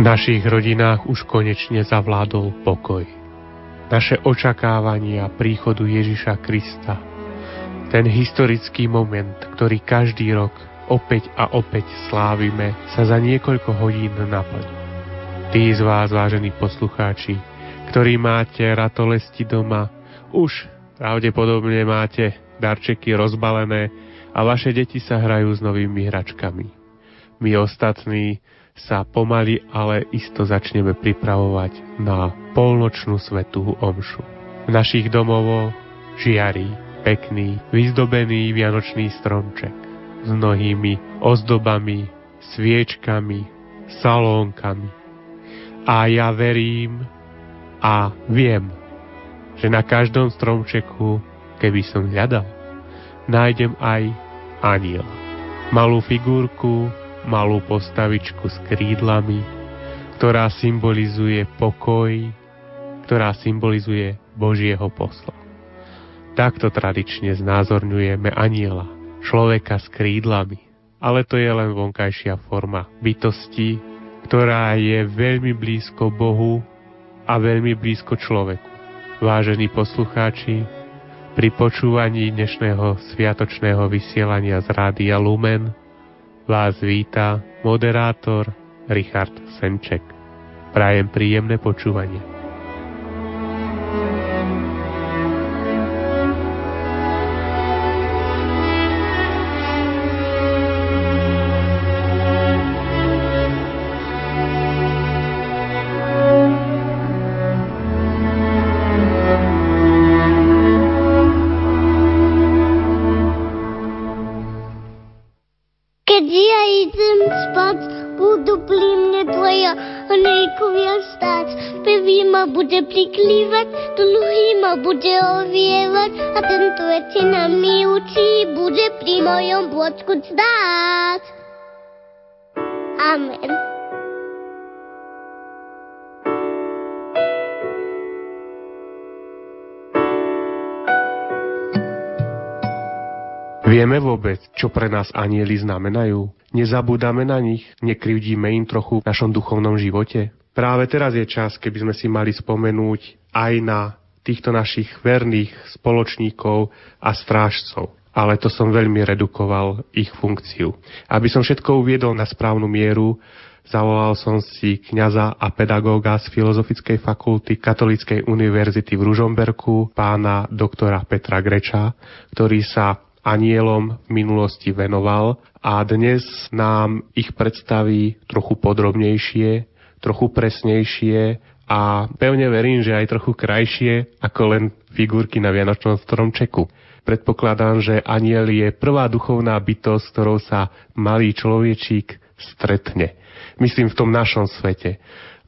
Našich rodinách už konečne zavládol pokoj. Naše očakávania príchodu Ježiša Krista, ten historický moment, ktorý každý rok opäť a opäť slávime, sa za niekoľko hodín naplní. Tí z vás, vážení poslucháči, ktorí máte ratolesti doma, už pravdepodobne máte darčeky rozbalené a vaše deti sa hrajú s novými hračkami. My ostatní sa pomaly, ale isto začneme pripravovať na polnočnú svetú omšu. V našich domovoch žiarí pekný, vyzdobený vianočný stromček s mnohými ozdobami, sviečkami, salónkami. A ja verím a viem, že na každom stromčeku, keby som hľadal, nájdem aj aniela. Malú figurku malú postavičku s krídlami, ktorá symbolizuje pokoj, ktorá symbolizuje Božieho posla. Takto tradične znázorňujeme aniela, človeka s krídlami, ale to je len vonkajšia forma bytosti, ktorá je veľmi blízko Bohu a veľmi blízko človeku. Vážení poslucháči, pri počúvaní dnešného sviatočného vysielania z Rádia Lumen vás víta moderátor Richard Semček. Prajem príjemné počúvanie. Bude priklívať, druhý ma bude ovievať a tento večina mi učí, bude pri mojom bočku zdáť. Amen. Vieme vôbec, čo pre nás anieli znamenajú? Nezabúdame na nich? Nekrivdíme im trochu v našom duchovnom živote? Práve teraz je čas, keby sme si mali spomenúť aj na týchto našich verných spoločníkov a strážcov. Ale to som veľmi redukoval ich funkciu. Aby som všetko uviedol na správnu mieru, zavolal som si kňaza a pedagóga z Filozofickej fakulty Katolíckej univerzity v Ružomberku, pána doktora Petra Greča, ktorý sa anielom v minulosti venoval a dnes nám ich predstaví trochu podrobnejšie trochu presnejšie a pevne verím, že aj trochu krajšie ako len figurky na Vianočnom stromčeku. Predpokladám, že aniel je prvá duchovná bytosť, s ktorou sa malý človečík stretne. Myslím v tom našom svete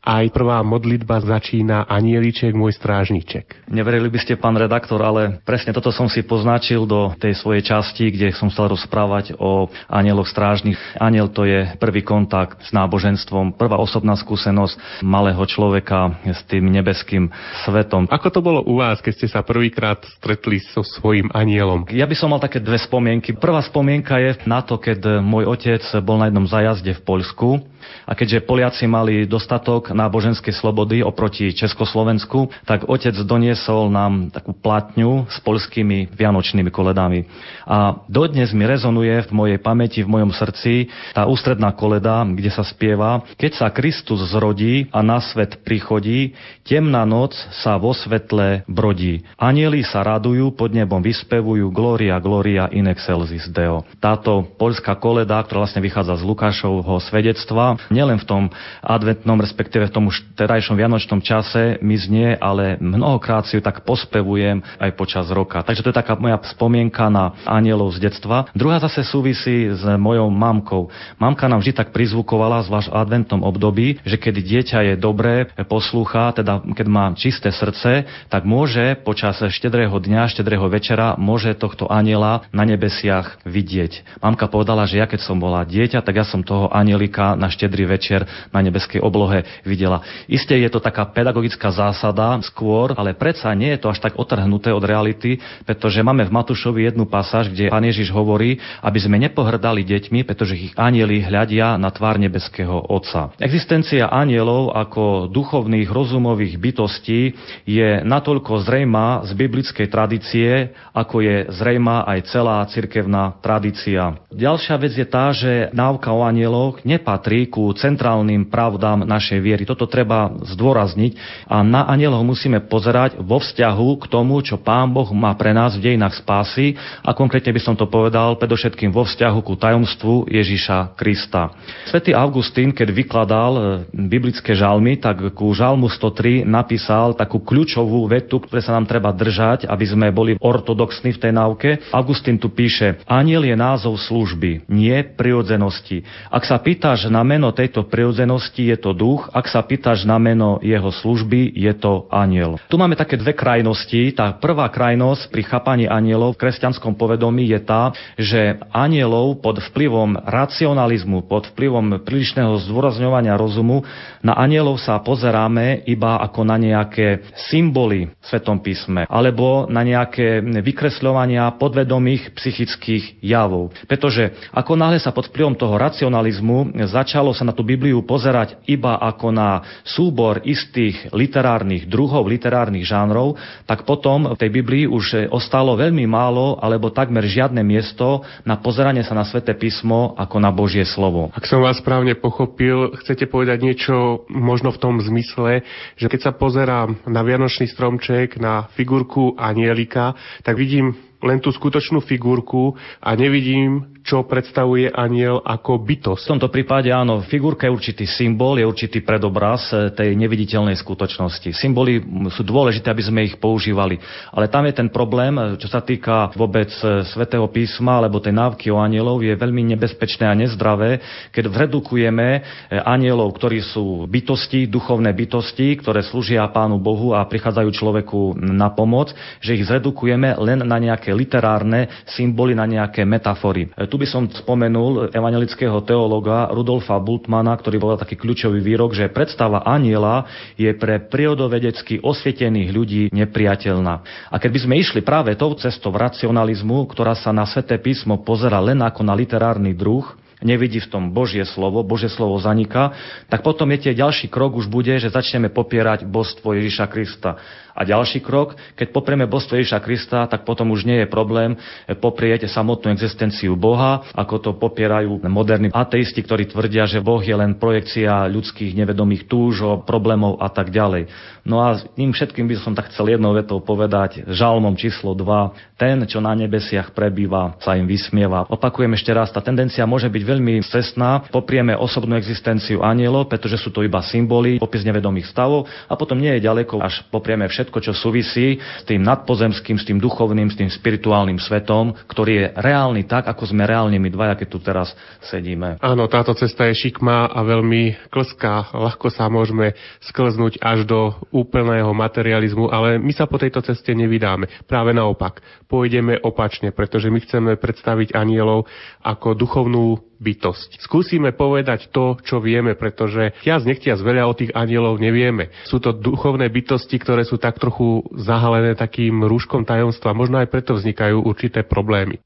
aj prvá modlitba začína anieliček, môj strážniček. Neverili by ste, pán redaktor, ale presne toto som si poznačil do tej svojej časti, kde som chcel rozprávať o anieloch strážnych. Aniel to je prvý kontakt s náboženstvom, prvá osobná skúsenosť malého človeka s tým nebeským svetom. Ako to bolo u vás, keď ste sa prvýkrát stretli so svojím anielom? Ja by som mal také dve spomienky. Prvá spomienka je na to, keď môj otec bol na jednom zajazde v Poľsku a keďže Poliaci mali dostatok náboženskej slobody oproti Československu, tak otec doniesol nám takú platňu s polskými vianočnými koledami. A dodnes mi rezonuje v mojej pamäti, v mojom srdci tá ústredná koleda, kde sa spieva Keď sa Kristus zrodí a na svet prichodí, temná noc sa vo svetle brodí. Anieli sa radujú, pod nebom vyspevujú Gloria, Gloria in excelsis Deo. Táto poľská koleda, ktorá vlastne vychádza z Lukášovho svedectva, nielen v tom adventnom, respektíve v tom už terajšom vianočnom čase mi znie, ale mnohokrát si ju tak pospevujem aj počas roka. Takže to je taká moja spomienka na anielov z detstva. Druhá zase súvisí s mojou mamkou. Mamka nám vždy tak prizvukovala, zvlášť v adventnom období, že keď dieťa je dobré, poslúcha, teda keď má čisté srdce, tak môže počas štedrého dňa, štedrého večera, môže tohto aniela na nebesiach vidieť. Mamka povedala, že ja keď som bola dieťa, tak ja som toho anielika na štedrý večer na nebeskej oblohe videla. Isté je to taká pedagogická zásada skôr, ale predsa nie je to až tak otrhnuté od reality, pretože máme v Matúšovi jednu pasáž, kde pán Ježiš hovorí, aby sme nepohrdali deťmi, pretože ich anieli hľadia na tvár nebeského Otca. Existencia anielov ako duchovných rozumových bytostí je natoľko zrejma z biblickej tradície, ako je zrejma aj celá cirkevná tradícia. Ďalšia vec je tá, že náuka o anieloch nepatrí ku centrálnym pravdám našej viery. Toto treba zdôrazniť a na anielov musíme pozerať vo vzťahu k tomu, čo Pán Boh má pre nás v dejinách spásy a konkrétne by som to povedal predovšetkým vo vzťahu ku tajomstvu Ježíša Krista. Svetý Augustín, keď vykladal e, biblické žalmy, tak ku žalmu 103 napísal takú kľúčovú vetu, ktoré sa nám treba držať, aby sme boli ortodoxní v tej náuke. Augustín tu píše, aniel je názov služby, nie prirodzenosti. Ak sa pýtaš na meno tejto prirodzenosti, je to duch, ak sa pýtaš na meno jeho služby, je to aniel. Tu máme také dve krajnosti. Tá prvá krajnosť pri chápaní anielov v kresťanskom povedomí je tá, že anielov pod vplyvom racionalizmu, pod vplyvom prílišného zdôrazňovania rozumu, na anielov sa pozeráme iba ako na nejaké symboly v Svetom písme, alebo na nejaké vykresľovania podvedomých psychických javov. Pretože ako náhle sa pod vplyvom toho racionalizmu začalo sa na tú Bibliu pozerať iba ako na súbor istých literárnych druhov, literárnych žánrov, tak potom v tej Biblii už ostalo veľmi málo alebo takmer žiadne miesto na pozeranie sa na sväté písmo ako na Božie slovo. Ak som vás správne pochopil, chcete povedať niečo možno v tom zmysle, že keď sa pozerám na Vianočný stromček, na figurku anielika, tak vidím len tú skutočnú figurku a nevidím čo predstavuje aniel ako bytosť. V tomto prípade áno, figurka je určitý symbol, je určitý predobraz eh, tej neviditeľnej skutočnosti. Symboly sú dôležité, aby sme ich používali. Ale tam je ten problém, eh, čo sa týka vôbec eh, svätého písma alebo tej návky o anielov, je veľmi nebezpečné a nezdravé, keď zredukujeme anielov, ktorí sú bytosti, duchovné bytosti, ktoré slúžia Pánu Bohu a prichádzajú človeku na pomoc, že ich zredukujeme len na nejaké literárne symboly, na nejaké metafory. Tu by som spomenul evangelického teologa Rudolfa Bultmana, ktorý bol taký kľúčový výrok, že predstava aniela je pre prírodovedecky osvietených ľudí nepriateľná. A keby sme išli práve tou cestou racionalizmu, ktorá sa na sveté písmo pozera len ako na literárny druh, nevidí v tom Božie slovo, Božie slovo zaniká, tak potom je tie ďalší krok už bude, že začneme popierať božstvo Ježiša Krista. A ďalší krok, keď poprieme božstvo Ježiša Krista, tak potom už nie je problém poprieť samotnú existenciu Boha, ako to popierajú moderní ateisti, ktorí tvrdia, že Boh je len projekcia ľudských nevedomých túžov, problémov a tak ďalej. No a tým všetkým by som tak chcel jednou vetou povedať, žalmom číslo 2, ten, čo na nebesiach prebýva, sa im vysmieva. Opakujem ešte raz, tá tendencia môže byť veľmi cestná, poprieme osobnú existenciu anielov, pretože sú to iba symboly, popis nevedomých stavov a potom nie je ďaleko, až poprieme všetko všetko, čo súvisí s tým nadpozemským, s tým duchovným, s tým spirituálnym svetom, ktorý je reálny tak, ako sme reálne my dvaja, keď tu teraz sedíme. Áno, táto cesta je šikmá a veľmi klská. Ľahko sa môžeme sklznúť až do úplného materializmu, ale my sa po tejto ceste nevydáme. Práve naopak, pôjdeme opačne, pretože my chceme predstaviť anielov ako duchovnú bytosť. Skúsime povedať to, čo vieme, pretože ťaz nechtia veľa o tých anielov nevieme. Sú to duchovné bytosti, ktoré sú tak trochu zahalené takým rúškom tajomstva. Možno aj preto vznikajú určité problémy.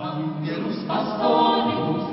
Angelus pastoribus,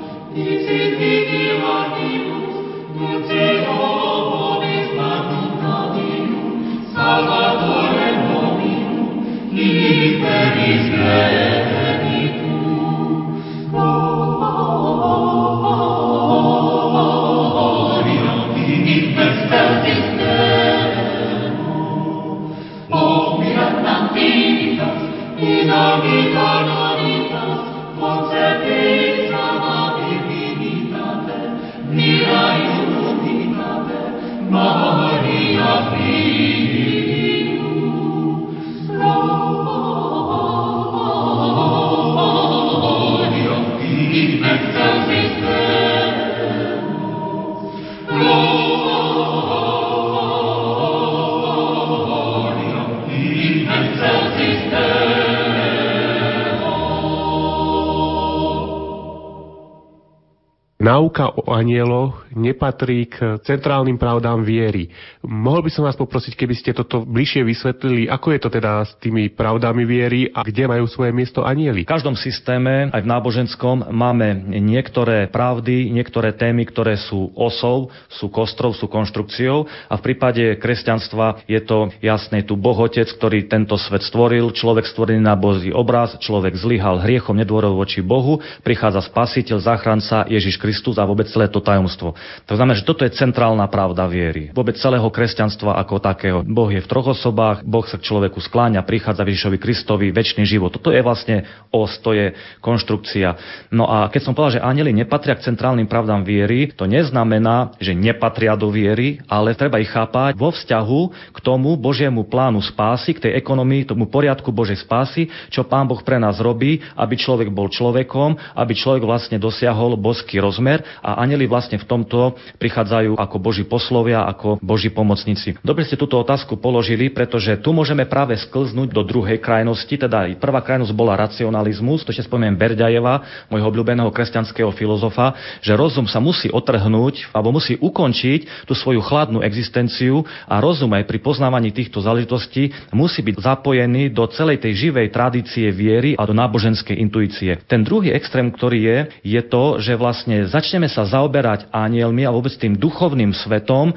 anieloch nepatrí k centrálnym pravdám viery. Mohol by som vás poprosiť, keby ste toto bližšie vysvetlili, ako je to teda s tými pravdami viery a kde majú svoje miesto anieli? V každom systéme, aj v náboženskom, máme niektoré pravdy, niektoré témy, ktoré sú osou, sú kostrov, sú konštrukciou a v prípade kresťanstva je to jasné, tu Boh Otec, ktorý tento svet stvoril, človek stvorený na Boží obraz, človek zlyhal hriechom, nedôrov voči Bohu, prichádza spasiteľ, záchranca Ježiš Kristus a vôbec celé to tajomstvo. To znamená, že toto je centrálna pravda viery. Vôbec celého kresťanstva ako takého. Boh je v troch osobách, Boh sa k človeku skláňa, prichádza Ježišovi Kristovi, väčší život. Toto je vlastne os, to je konštrukcia. No a keď som povedal, že anjeli nepatria k centrálnym pravdám viery, to neznamená, že nepatria do viery, ale treba ich chápať vo vzťahu k tomu Božiemu plánu spásy, k tej ekonomii, tomu poriadku Božej spásy, čo Pán Boh pre nás robí, aby človek bol človekom, aby človek vlastne dosiahol boský rozmer a anjeli vlastne v tomto prichádzajú ako Boží poslovia, ako Boží pomocníci. Dobre ste túto otázku položili, pretože tu môžeme práve sklznúť do druhej krajnosti, teda prvá krajnosť bola racionalizmus, to ešte spomínam Berďajeva, môjho obľúbeného kresťanského filozofa, že rozum sa musí otrhnúť alebo musí ukončiť tú svoju chladnú existenciu a rozum aj pri poznávaní týchto záležitostí musí byť zapojený do celej tej živej tradície viery a do náboženskej intuície. Ten druhý extrém, ktorý je, je to, že vlastne začneme sa zaoberať anielmi a vôbec tým duchovným svetom e,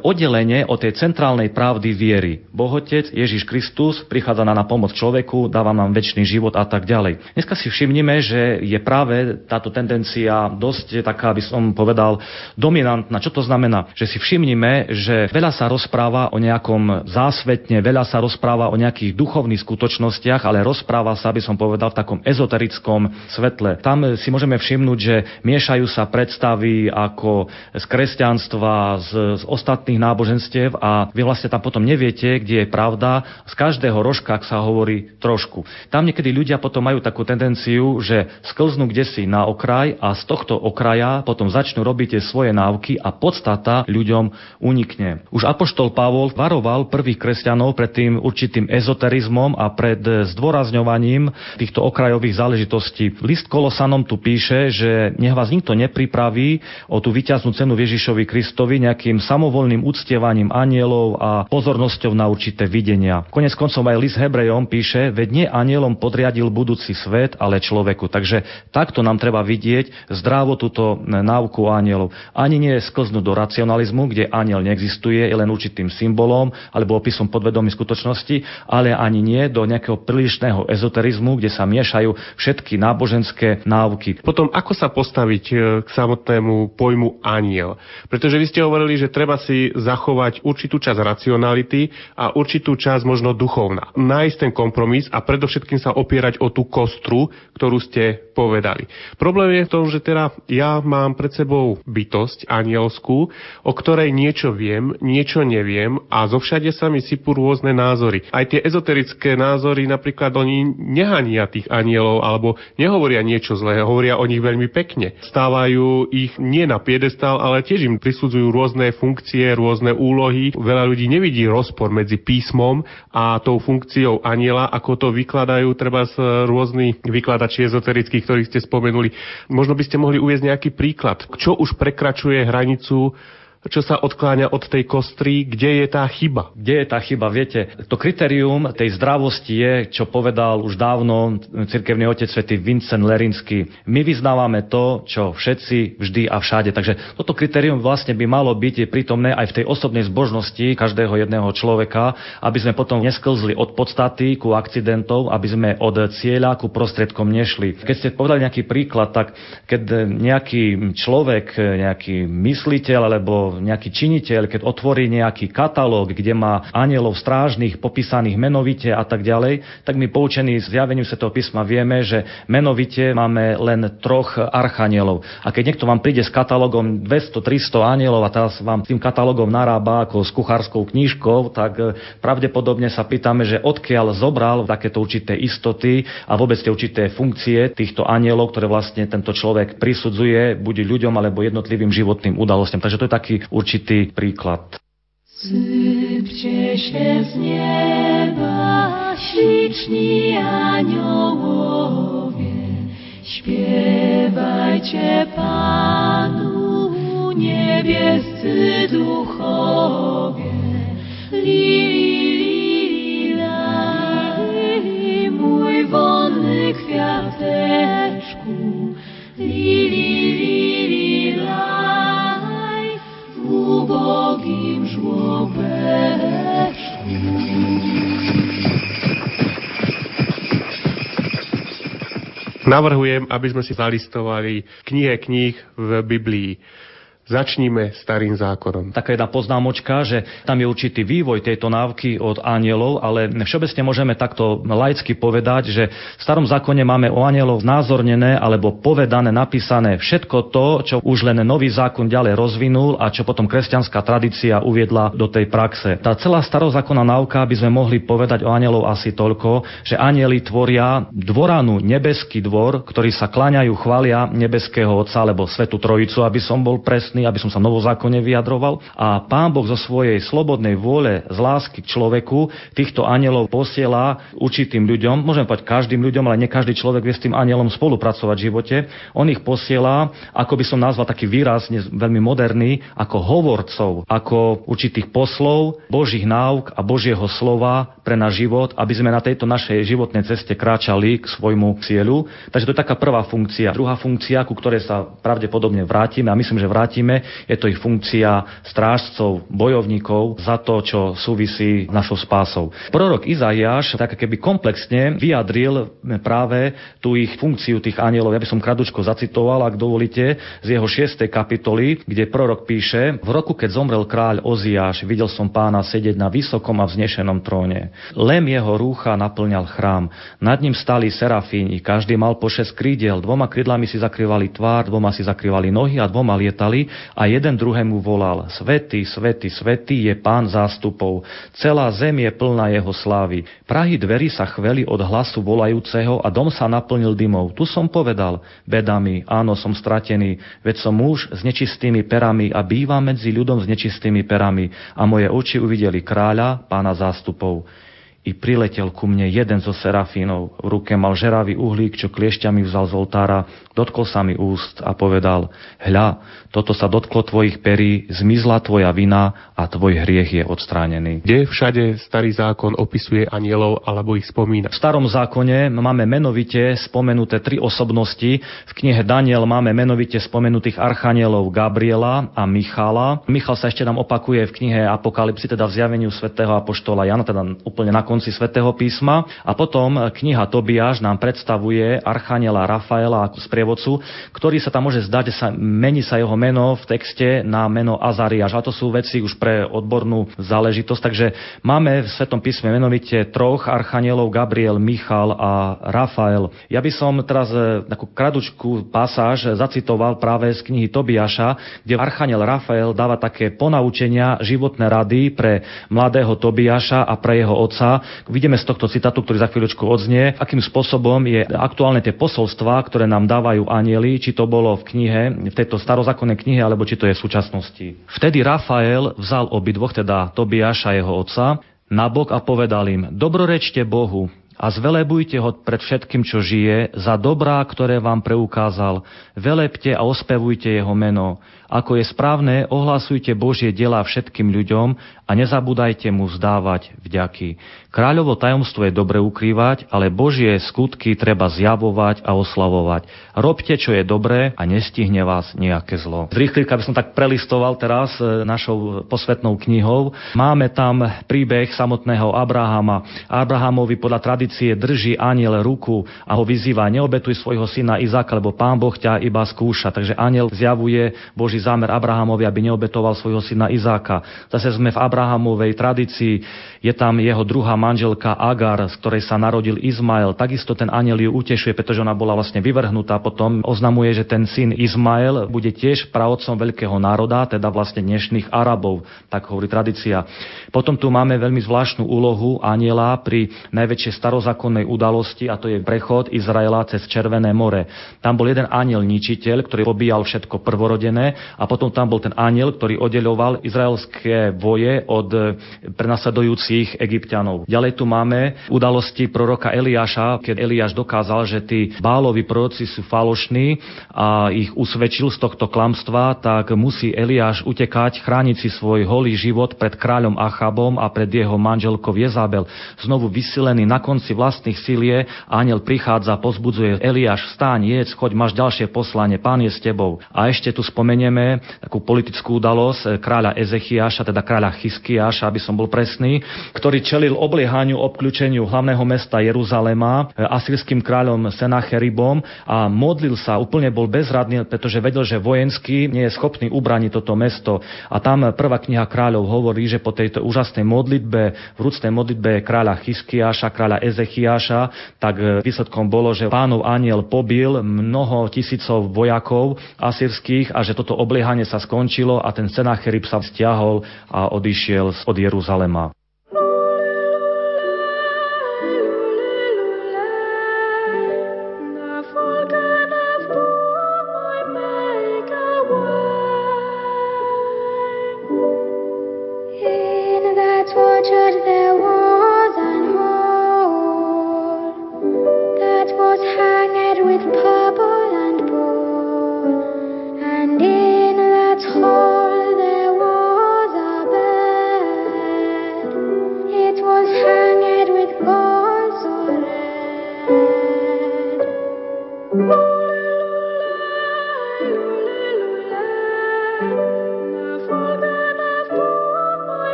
oddelenie od tej centrálnej pravdy viery. Boh Otec, Ježiš Kristus prichádza na, pomoc človeku, dáva nám väčší život a tak ďalej. Dneska si všimnime, že je práve táto tendencia dosť taká, by som povedal, dominantná. Čo to znamená? Že si všimnime, že veľa sa rozpráva o nejakom zásvetne, veľa sa rozpráva o nejakých duchovných skutočnostiach, ale rozpráva sa, by som povedal, v takom ezoterickom svetle. Tam si môžeme všimnúť, že miešajú sa predstavy ako z kresťanstva, z, z ostatných náboženstiev a vy vlastne tam potom neviete, kde je pravda. Z každého rožka, sa hovorí, trošku. Tam niekedy ľudia potom majú takú tendenciu, že sklznú kde si na okraj a z tohto okraja potom začnú robiť tie svoje návky a podstata ľuďom unikne. Už Apoštol Pavol varoval prvých kresťanov pred tým určitým ezoterizmom a pred zdôrazňovaním týchto okrajových záležitostí. List Kolosanom tu píše, že nech vás nikto nepripraví o tú vyťaznú cenu Ježišovi Kristovi nejakým samovolným uctievaním anielov a pozornosťou na určité videnia. Konec koncom aj list Hebrejom píše, veď nie anielom podriadil budúci svet, ale človeku. Takže takto nám treba vidieť zdravo túto náuku anielov. Ani nie je sklznúť do racionalizmu, kde aniel neexistuje, je len určitým symbolom alebo opisom podvedomí skutočnosti, ale ani nie do nejakého prílišného ezoterizmu, kde sa miešajú všetky náboženské náuky. Potom ako sa postaviť e, k samotnému pojmu aniel? Pretože vy ste hovorili, že treba si zachovať určitú časť racionality a určitú časť možno duchovná. Nájsť ten kompromis a predovšetkým sa opierať o tú kostru, ktorú ste povedali. Problém je v tom, že teda ja mám pred sebou bytosť anielskú, o ktorej niečo viem, niečo neviem a zo všade sa mi sypú rôzne názory. Aj tie ezoterické názory, napríklad oni nehania tých anielov alebo nehovoria niečo zlé, hovoria o nich veľmi pekne. Stávajú ich nie na piedestal, ale tiež im prisudzujú rôzne funkcie, rôzne úlohy. Veľa ľudí nevidí rozpor medzi písmom a tou funkciou aniela, ako to vykladajú treba z rôznych vykladači ezoterických, ktorých ste spomenuli. Možno by ste mohli uvieť nejaký príklad, čo už prekračuje hranicu čo sa odkláňa od tej kostry, kde je tá chyba? Kde je tá chyba? Viete, to kritérium tej zdravosti je, čo povedal už dávno cirkevný otec svätý Vincent Lerinsky. My vyznávame to, čo všetci, vždy a všade. Takže toto kritérium vlastne by malo byť prítomné aj v tej osobnej zbožnosti každého jedného človeka, aby sme potom nesklzli od podstaty ku akcidentov, aby sme od cieľa ku prostriedkom nešli. Keď ste povedali nejaký príklad, tak keď nejaký človek, nejaký mysliteľ alebo nejaký činiteľ, keď otvorí nejaký katalóg, kde má anielov strážnych popísaných menovite a tak ďalej, tak my poučení zjavením sa toho písma vieme, že menovite máme len troch archanielov. A keď niekto vám príde s katalógom 200-300 anielov a teraz vám tým katalógom narába ako s kuchárskou knížkou, tak e, pravdepodobne sa pýtame, že odkiaľ zobral takéto určité istoty a vôbec tie určité funkcie týchto anielov, ktoré vlastne tento človek prisudzuje buď ľuďom alebo jednotlivým životným udalostiam. Takže to je taký určitý príklad. Sypcie się z nieba śliczni aniołowie, śpiewajcie Panu. wszyscy duchowie. Li, li, mój wonny kwiateczku. Li, Navrhujem, aby sme si zalistovali knihe kníh v Biblii. Začníme starým zákonom. Taká jedna poznámočka, že tam je určitý vývoj tejto návky od anielov, ale všeobecne môžeme takto laicky povedať, že v starom zákone máme o anielov znázornené alebo povedané, napísané všetko to, čo už len nový zákon ďalej rozvinul a čo potom kresťanská tradícia uviedla do tej praxe. Tá celá starozákonná návka by sme mohli povedať o anielov asi toľko, že anieli tvoria dvoranu, nebeský dvor, ktorí sa kláňajú, chvália nebeského Otca alebo Svetu Trojicu, aby som bol presný aby som sa novozákonne vyjadroval. A Pán Boh zo svojej slobodnej vôle, z lásky k človeku, týchto anielov posiela určitým ľuďom, môžem povedať každým ľuďom, ale nie každý človek vie s tým anielom spolupracovať v živote. On ich posiela, ako by som nazval taký výraz, veľmi moderný, ako hovorcov, ako určitých poslov, Božích náuk a Božieho slova pre náš život, aby sme na tejto našej životnej ceste kráčali k svojmu cieľu. Takže to je taká prvá funkcia. Druhá funkcia, ku ktorej sa pravdepodobne vrátime, a myslím, že vrátime, vidíme, je to ich funkcia strážcov, bojovníkov za to, čo súvisí s našou spásou. Prorok Izaiáš tak keby komplexne vyjadril práve tú ich funkciu tých anielov. Ja by som kradučko zacitoval, ak dovolíte, z jeho 6. kapitoly, kde prorok píše, v roku, keď zomrel kráľ Oziáš, videl som pána sedieť na vysokom a vznešenom tróne. Lem jeho rúcha naplňal chrám. Nad ním stali serafíni, každý mal po šesť krídel, dvoma krydlami si zakrývali tvár, dvoma si zakrývali nohy a dvoma lietali a jeden druhému volal, Svetý, svetý, svetý je pán zástupov, celá zem je plná jeho slávy. Prahy dverí sa chveli od hlasu volajúceho a dom sa naplnil dymov. Tu som povedal, bedami, áno, som stratený, veď som muž s nečistými perami a bývam medzi ľudom s nečistými perami a moje oči uvideli kráľa, pána zástupov i priletel ku mne jeden zo serafínov. V ruke mal žeravý uhlík, čo kliešťami vzal z oltára, dotkol sa mi úst a povedal, hľa, toto sa dotklo tvojich perí, zmizla tvoja vina a tvoj hriech je odstránený. Kde všade starý zákon opisuje anielov alebo ich spomína? V starom zákone máme menovite spomenuté tri osobnosti. V knihe Daniel máme menovite spomenutých archanielov Gabriela a Michala. Michal sa ešte nám opakuje v knihe Apokalypsy, teda v zjaveniu svätého apoštola Jana, teda úplne na konci svätého písma. A potom kniha Tobiáš nám predstavuje archaniela Rafaela ako sprievodcu, ktorý sa tam môže zdať, sa mení sa jeho meno v texte na meno Azariáš. A to sú veci už pre odbornú záležitosť. Takže máme v Svetom písme menovite troch archanielov Gabriel, Michal a Rafael. Ja by som teraz e, takú kradučku pasáž zacitoval práve z knihy Tobiaša, kde archaniel Rafael dáva také ponaučenia, životné rady pre mladého Tobiaša a pre jeho otca, Vidíme z tohto citátu, ktorý za chvíľočku odznie, akým spôsobom je aktuálne tie posolstva, ktoré nám dávajú anieli, či to bolo v knihe, v tejto starozákonnej knihe, alebo či to je v súčasnosti. Vtedy Rafael vzal obidvoch, teda Tobiaša jeho otca, na bok a povedal im, dobrorečte Bohu, a zvelebujte ho pred všetkým, čo žije, za dobrá, ktoré vám preukázal. Velepte a ospevujte jeho meno. Ako je správne, ohlasujte Božie diela všetkým ľuďom a nezabúdajte mu vzdávať vďaky. Kráľovo tajomstvo je dobre ukrývať, ale Božie skutky treba zjavovať a oslavovať. Robte, čo je dobré a nestihne vás nejaké zlo. Z rýchlika by som tak prelistoval teraz e, našou posvetnou knihou. Máme tam príbeh samotného Abrahama. Abrahamovi podľa tradície drží aniel ruku a ho vyzýva, neobetuj svojho syna Izáka, lebo pán Boh ťa iba skúša. Takže aniel zjavuje Boží zámer Abrahamovi, aby neobetoval svojho syna Izáka. Zase sme v Abrahamovej tradícii, je tam jeho druhá manželka Agar, z ktorej sa narodil Izmael. Takisto ten aniel ju utešuje, pretože ona bola vlastne vyvrhnutá. Potom oznamuje, že ten syn Izmael bude tiež pravodcom veľkého národa, teda vlastne dnešných Arabov, tak hovorí tradícia. Potom tu máme veľmi zvláštnu úlohu aniela pri najväčšej starozákonnej udalosti a to je prechod Izraela cez Červené more. Tam bol jeden aniel ničiteľ, ktorý pobíjal všetko prvorodené a potom tam bol ten aniel, ktorý oddeloval izraelské voje od prenasledujúcich egyptianov. Ďalej tu máme udalosti proroka Eliáša, keď Eliáš dokázal, že tí bálovi proroci sú falošní a ich usvedčil z tohto klamstva, tak musí Eliáš utekať, chrániť si svoj holý život pred kráľom Achabom a pred jeho manželkou Jezabel. Znovu vysilený na konci vlastných silie, aniel prichádza, pozbudzuje Eliáš, vstáň, jedz, choď, máš ďalšie poslanie, pán je s tebou. A ešte tu spomenieme takú politickú udalosť eh, kráľa Ezechiaša, teda kráľa Chyskiaša, aby som bol presný, ktorý čelil obliehaniu, obklúčeniu hlavného mesta Jeruzalema eh, asýrským kráľom Senacheribom a modlil sa, úplne bol bezradný, pretože vedel, že vojenský nie je schopný ubraniť toto mesto. A tam prvá kniha kráľov hovorí, že po tejto úžasnej modlitbe, vrúcnej modlitbe kráľa Chyskiaša, kráľa Ezechiaša, tak eh, výsledkom bolo, že pánov aniel pobil mnoho tisícov vojakov asýrských a že toto obliehanie sa skončilo a ten Senacherib sa stiahol a odišiel od Jeruzalema.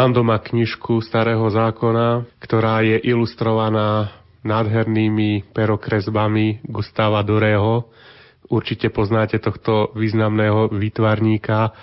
Mám doma knižku Starého zákona, ktorá je ilustrovaná nádhernými perokresbami Gustava Doreho. Určite poznáte tohto významného výtvarníka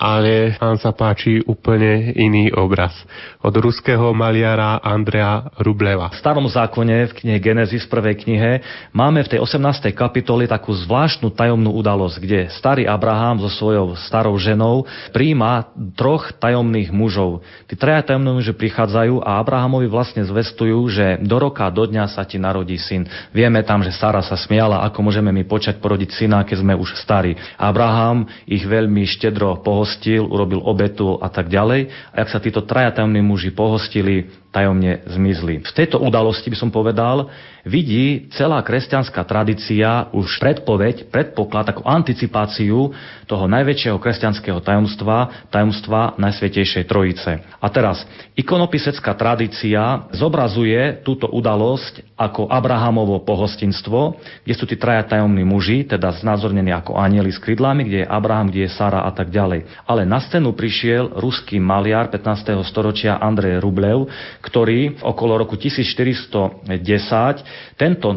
ale vám sa páči úplne iný obraz. Od ruského maliara Andrea Rubleva. V starom zákone, v knihe Genesis, prvej knihe, máme v tej 18. kapitoli takú zvláštnu tajomnú udalosť, kde starý Abraham so svojou starou ženou príjma troch tajomných mužov. Tí traja tajomní muži prichádzajú a Abrahamovi vlastne zvestujú, že do roka, do dňa sa ti narodí syn. Vieme tam, že Sara sa smiala, ako môžeme my počať porodiť syna, keď sme už starí. Abraham ich veľmi štedro pohostil pohostil, urobil obetu a tak ďalej. A ak sa títo traja tajomní muži pohostili, tajomne zmizli. V tejto udalosti by som povedal, vidí celá kresťanská tradícia už predpoveď, predpoklad, takú anticipáciu toho najväčšieho kresťanského tajomstva, tajomstva Najsvetejšej Trojice. A teraz, ikonopisecká tradícia zobrazuje túto udalosť ako Abrahamovo pohostinstvo, kde sú tí traja tajomní muži, teda znázornení ako anieli s krydlami, kde je Abraham, kde je Sara a tak ďalej. Ale na scénu prišiel ruský maliar 15. storočia Andrej Rublev, ktorý okolo roku 1410 tento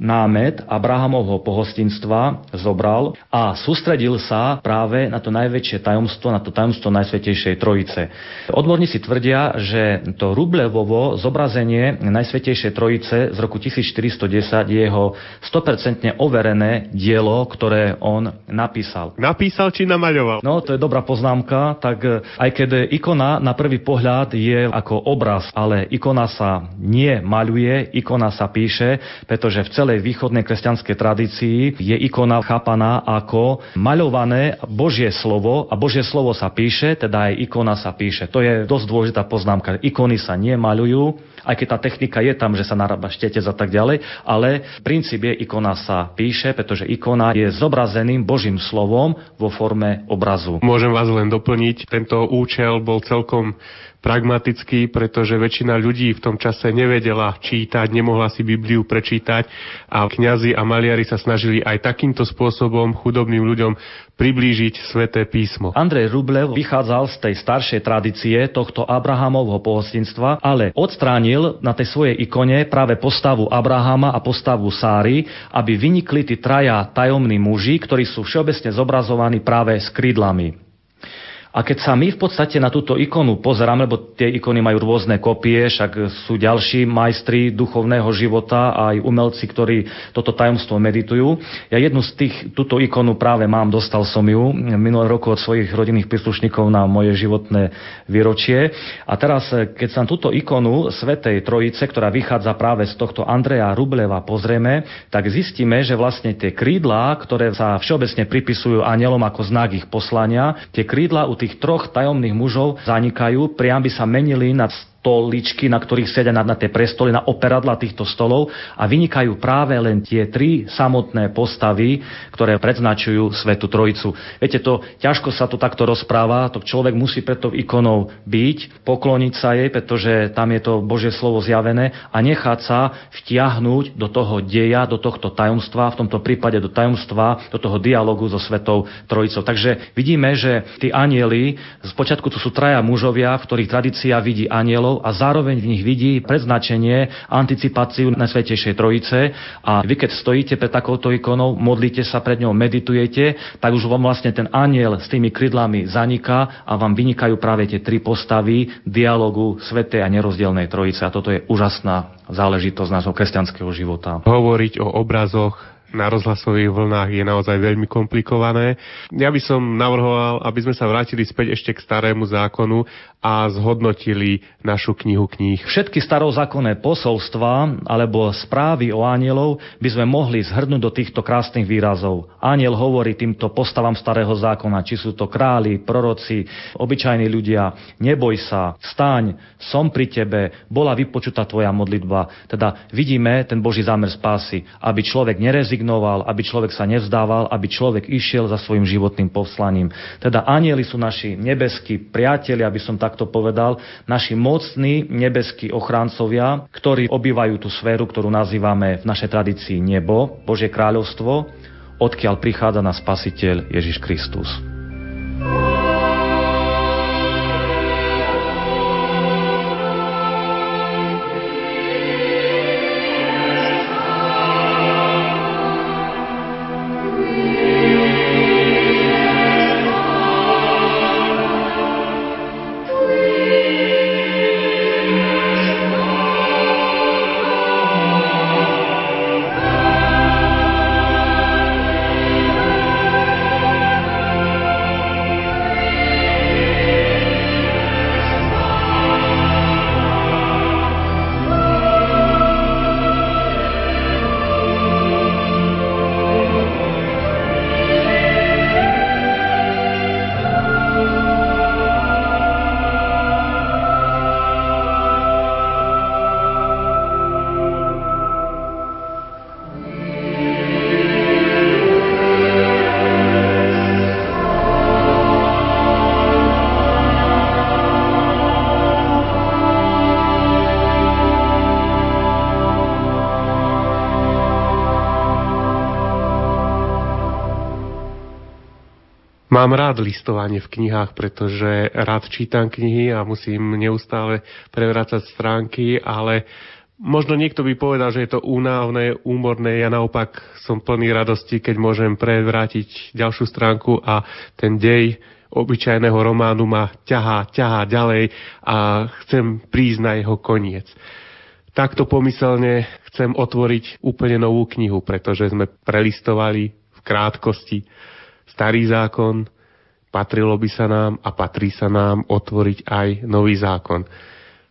námet Abrahamovho pohostinstva zobral a sústredil sa práve na to najväčšie tajomstvo, na to tajomstvo Najsvetejšej Trojice. Odborníci tvrdia, že to Rublevovo zobrazenie Najsvetejšej Trojice z roku 1410 je jeho 100% overené dielo, ktoré on napísal. Napísal či namaľoval? No, to je dobrá poznámka, tak aj keď ikona na prvý pohľad je ako obraz, ale ikona sa nie maľuje, ikona sa píše, pretože v celej celej východnej kresťanskej tradícii je ikona chápaná ako maľované Božie slovo a Božie slovo sa píše, teda aj ikona sa píše. To je dosť dôležitá poznámka. Ikony sa nemaľujú, aj keď tá technika je tam, že sa narába štetec a tak ďalej, ale princíp je, ikona sa píše, pretože ikona je zobrazeným Božím slovom vo forme obrazu. Môžem vás len doplniť, tento účel bol celkom pragmatický, pretože väčšina ľudí v tom čase nevedela čítať, nemohla si Bibliu prečítať a kňazi a maliari sa snažili aj takýmto spôsobom chudobným ľuďom priblížiť sveté písmo. Andrej Rublev vychádzal z tej staršej tradície tohto Abrahamovho pohostinstva, ale odstránil na tej svojej ikone práve postavu Abrahama a postavu Sáry, aby vynikli tí traja tajomní muži, ktorí sú všeobecne zobrazovaní práve s krídlami. A keď sa my v podstate na túto ikonu pozeráme, lebo tie ikony majú rôzne kopie, však sú ďalší majstri duchovného života aj umelci, ktorí toto tajomstvo meditujú. Ja jednu z tých, túto ikonu práve mám, dostal som ju minulý roku od svojich rodinných príslušníkov na moje životné výročie. A teraz, keď sa túto ikonu Svetej Trojice, ktorá vychádza práve z tohto Andreja Rubleva, pozrieme, tak zistíme, že vlastne tie krídla, ktoré sa všeobecne pripisujú anielom ako znak ich poslania, tie krídla u tých troch tajomných mužov zanikajú, priam by sa menili na stoličky, na ktorých sedia na, na tie prestoly, na operadla týchto stolov a vynikajú práve len tie tri samotné postavy, ktoré predznačujú Svetu Trojicu. Viete, to ťažko sa to takto rozpráva, to človek musí preto ikonou byť, pokloniť sa jej, pretože tam je to Božie slovo zjavené a nechať sa vtiahnuť do toho deja, do tohto tajomstva, v tomto prípade do tajomstva, do toho dialogu so Svetou Trojicou. Takže vidíme, že tí anieli, z počiatku to sú traja mužovia, v ktorých tradícia vidí anielov, anielov a zároveň v nich vidí predznačenie, anticipáciu Najsvetejšej Trojice a vy keď stojíte pred takouto ikonou, modlíte sa pred ňou, meditujete, tak už vám vlastne ten aniel s tými krydlami zaniká a vám vynikajú práve tie tri postavy dialogu Svetej a nerozdielnej Trojice a toto je úžasná záležitosť nášho kresťanského života. Hovoriť o obrazoch na rozhlasových vlnách je naozaj veľmi komplikované. Ja by som navrhoval, aby sme sa vrátili späť ešte k starému zákonu a zhodnotili našu knihu kníh. Všetky starozákonné posolstva alebo správy o anielov by sme mohli zhrnúť do týchto krásnych výrazov. Aniel hovorí týmto postavám starého zákona, či sú to králi, proroci, obyčajní ľudia, neboj sa, staň, som pri tebe, bola vypočutá tvoja modlitba. Teda vidíme ten Boží zámer spásy, aby človek nerezignoval rezignoval, aby človek sa nevzdával, aby človek išiel za svojim životným poslaním. Teda anieli sú naši nebeskí priatelia, aby som takto povedal, naši mocní nebeskí ochráncovia, ktorí obývajú tú sféru, ktorú nazývame v našej tradícii nebo, Božie kráľovstvo, odkiaľ prichádza na spasiteľ Ježiš Kristus. Mám rád listovanie v knihách, pretože rád čítam knihy a musím neustále prevrácať stránky, ale možno niekto by povedal, že je to únavné, úmorné. Ja naopak som plný radosti, keď môžem prevrátiť ďalšiu stránku a ten dej obyčajného románu ma ťahá, ťahá ďalej a chcem prísť na jeho koniec. Takto pomyselne chcem otvoriť úplne novú knihu, pretože sme prelistovali v krátkosti starý zákon, patrilo by sa nám a patrí sa nám otvoriť aj nový zákon.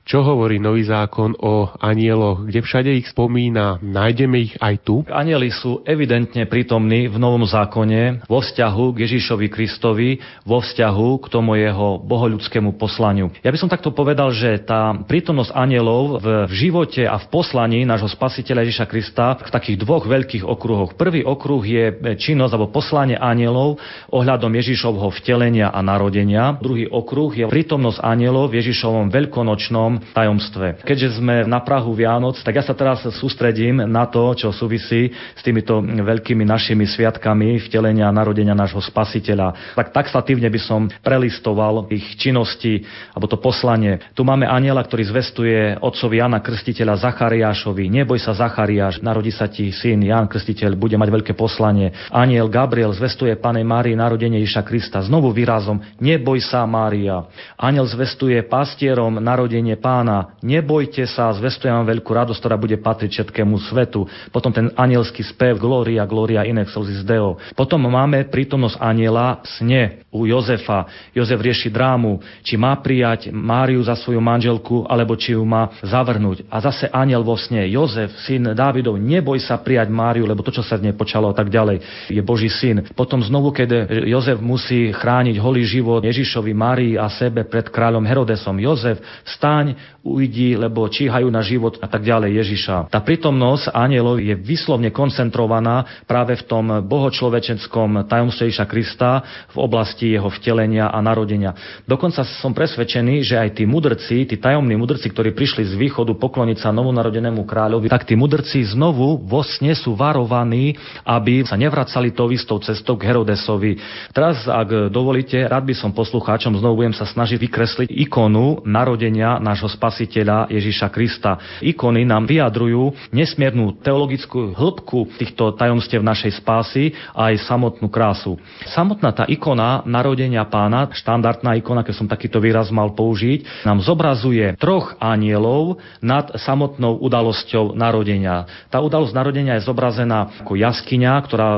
Čo hovorí nový zákon o anieloch? Kde všade ich spomína? Nájdeme ich aj tu? Anieli sú evidentne prítomní v novom zákone vo vzťahu k Ježišovi Kristovi, vo vzťahu k tomu jeho bohoľudskému poslaniu. Ja by som takto povedal, že tá prítomnosť anielov v živote a v poslaní nášho spasiteľa Ježiša Krista v takých dvoch veľkých okruhoch. Prvý okruh je činnosť alebo poslanie anielov ohľadom Ježišovho vtelenia a narodenia. Druhý okruh je prítomnosť anielov v Ježišovom veľkonočnom tajomstve. Keďže sme na Prahu Vianoc, tak ja sa teraz sústredím na to, čo súvisí s týmito veľkými našimi sviatkami vtelenia a narodenia nášho spasiteľa. Tak taxatívne by som prelistoval ich činnosti alebo to poslanie. Tu máme aniela, ktorý zvestuje otcovi Jana Krstiteľa Zachariášovi. Neboj sa Zachariáš, narodí sa ti syn Jan Krstiteľ, bude mať veľké poslanie. Aniel Gabriel zvestuje Pane Márii narodenie Iša Krista. Znovu výrazom, neboj sa Mária. Aniel zvestuje pastierom narodenie pána. Nebojte sa, zvestujem vám veľkú radosť, ktorá bude patriť všetkému svetu. Potom ten anielský spev Gloria, Gloria in excelsis Deo. Potom máme prítomnosť aniela v sne u Jozefa. Jozef rieši drámu, či má prijať Máriu za svoju manželku, alebo či ju má zavrhnúť. A zase aniel vo sne. Jozef, syn Dávidov, neboj sa prijať Máriu, lebo to, čo sa z nej počalo a tak ďalej, je Boží syn. Potom znovu, keď Jozef musí chrániť holý život Ježišovi, Márii a sebe pred kráľom Herodesom. Jozef, staň, ujdi, lebo číhajú na život a tak ďalej Ježiša. Tá prítomnosť anielov je vyslovne koncentrovaná práve v tom bohočlovečenskom tajomstve Ježiša Krista v oblasti jeho vtelenia a narodenia. Dokonca som presvedčený, že aj tí mudrci, tí tajomní mudrci, ktorí prišli z východu pokloniť sa novonarodenému kráľovi, tak tí mudrci znovu vo sne sú varovaní, aby sa nevracali tou istou cestou k Herodesovi. Teraz, ak dovolíte, rád by som poslucháčom znovu budem sa snažiť vykresliť ikonu narodenia nášho spasiteľa Ježiša Krista. Ikony nám vyjadrujú nesmiernu teologickú hĺbku týchto tajomstiev našej spásy a aj samotnú krásu. Samotná tá ikona narodenia pána, štandardná ikona, keď som takýto výraz mal použiť, nám zobrazuje troch anielov nad samotnou udalosťou narodenia. Tá udalosť narodenia je zobrazená ako jaskyňa, ktorá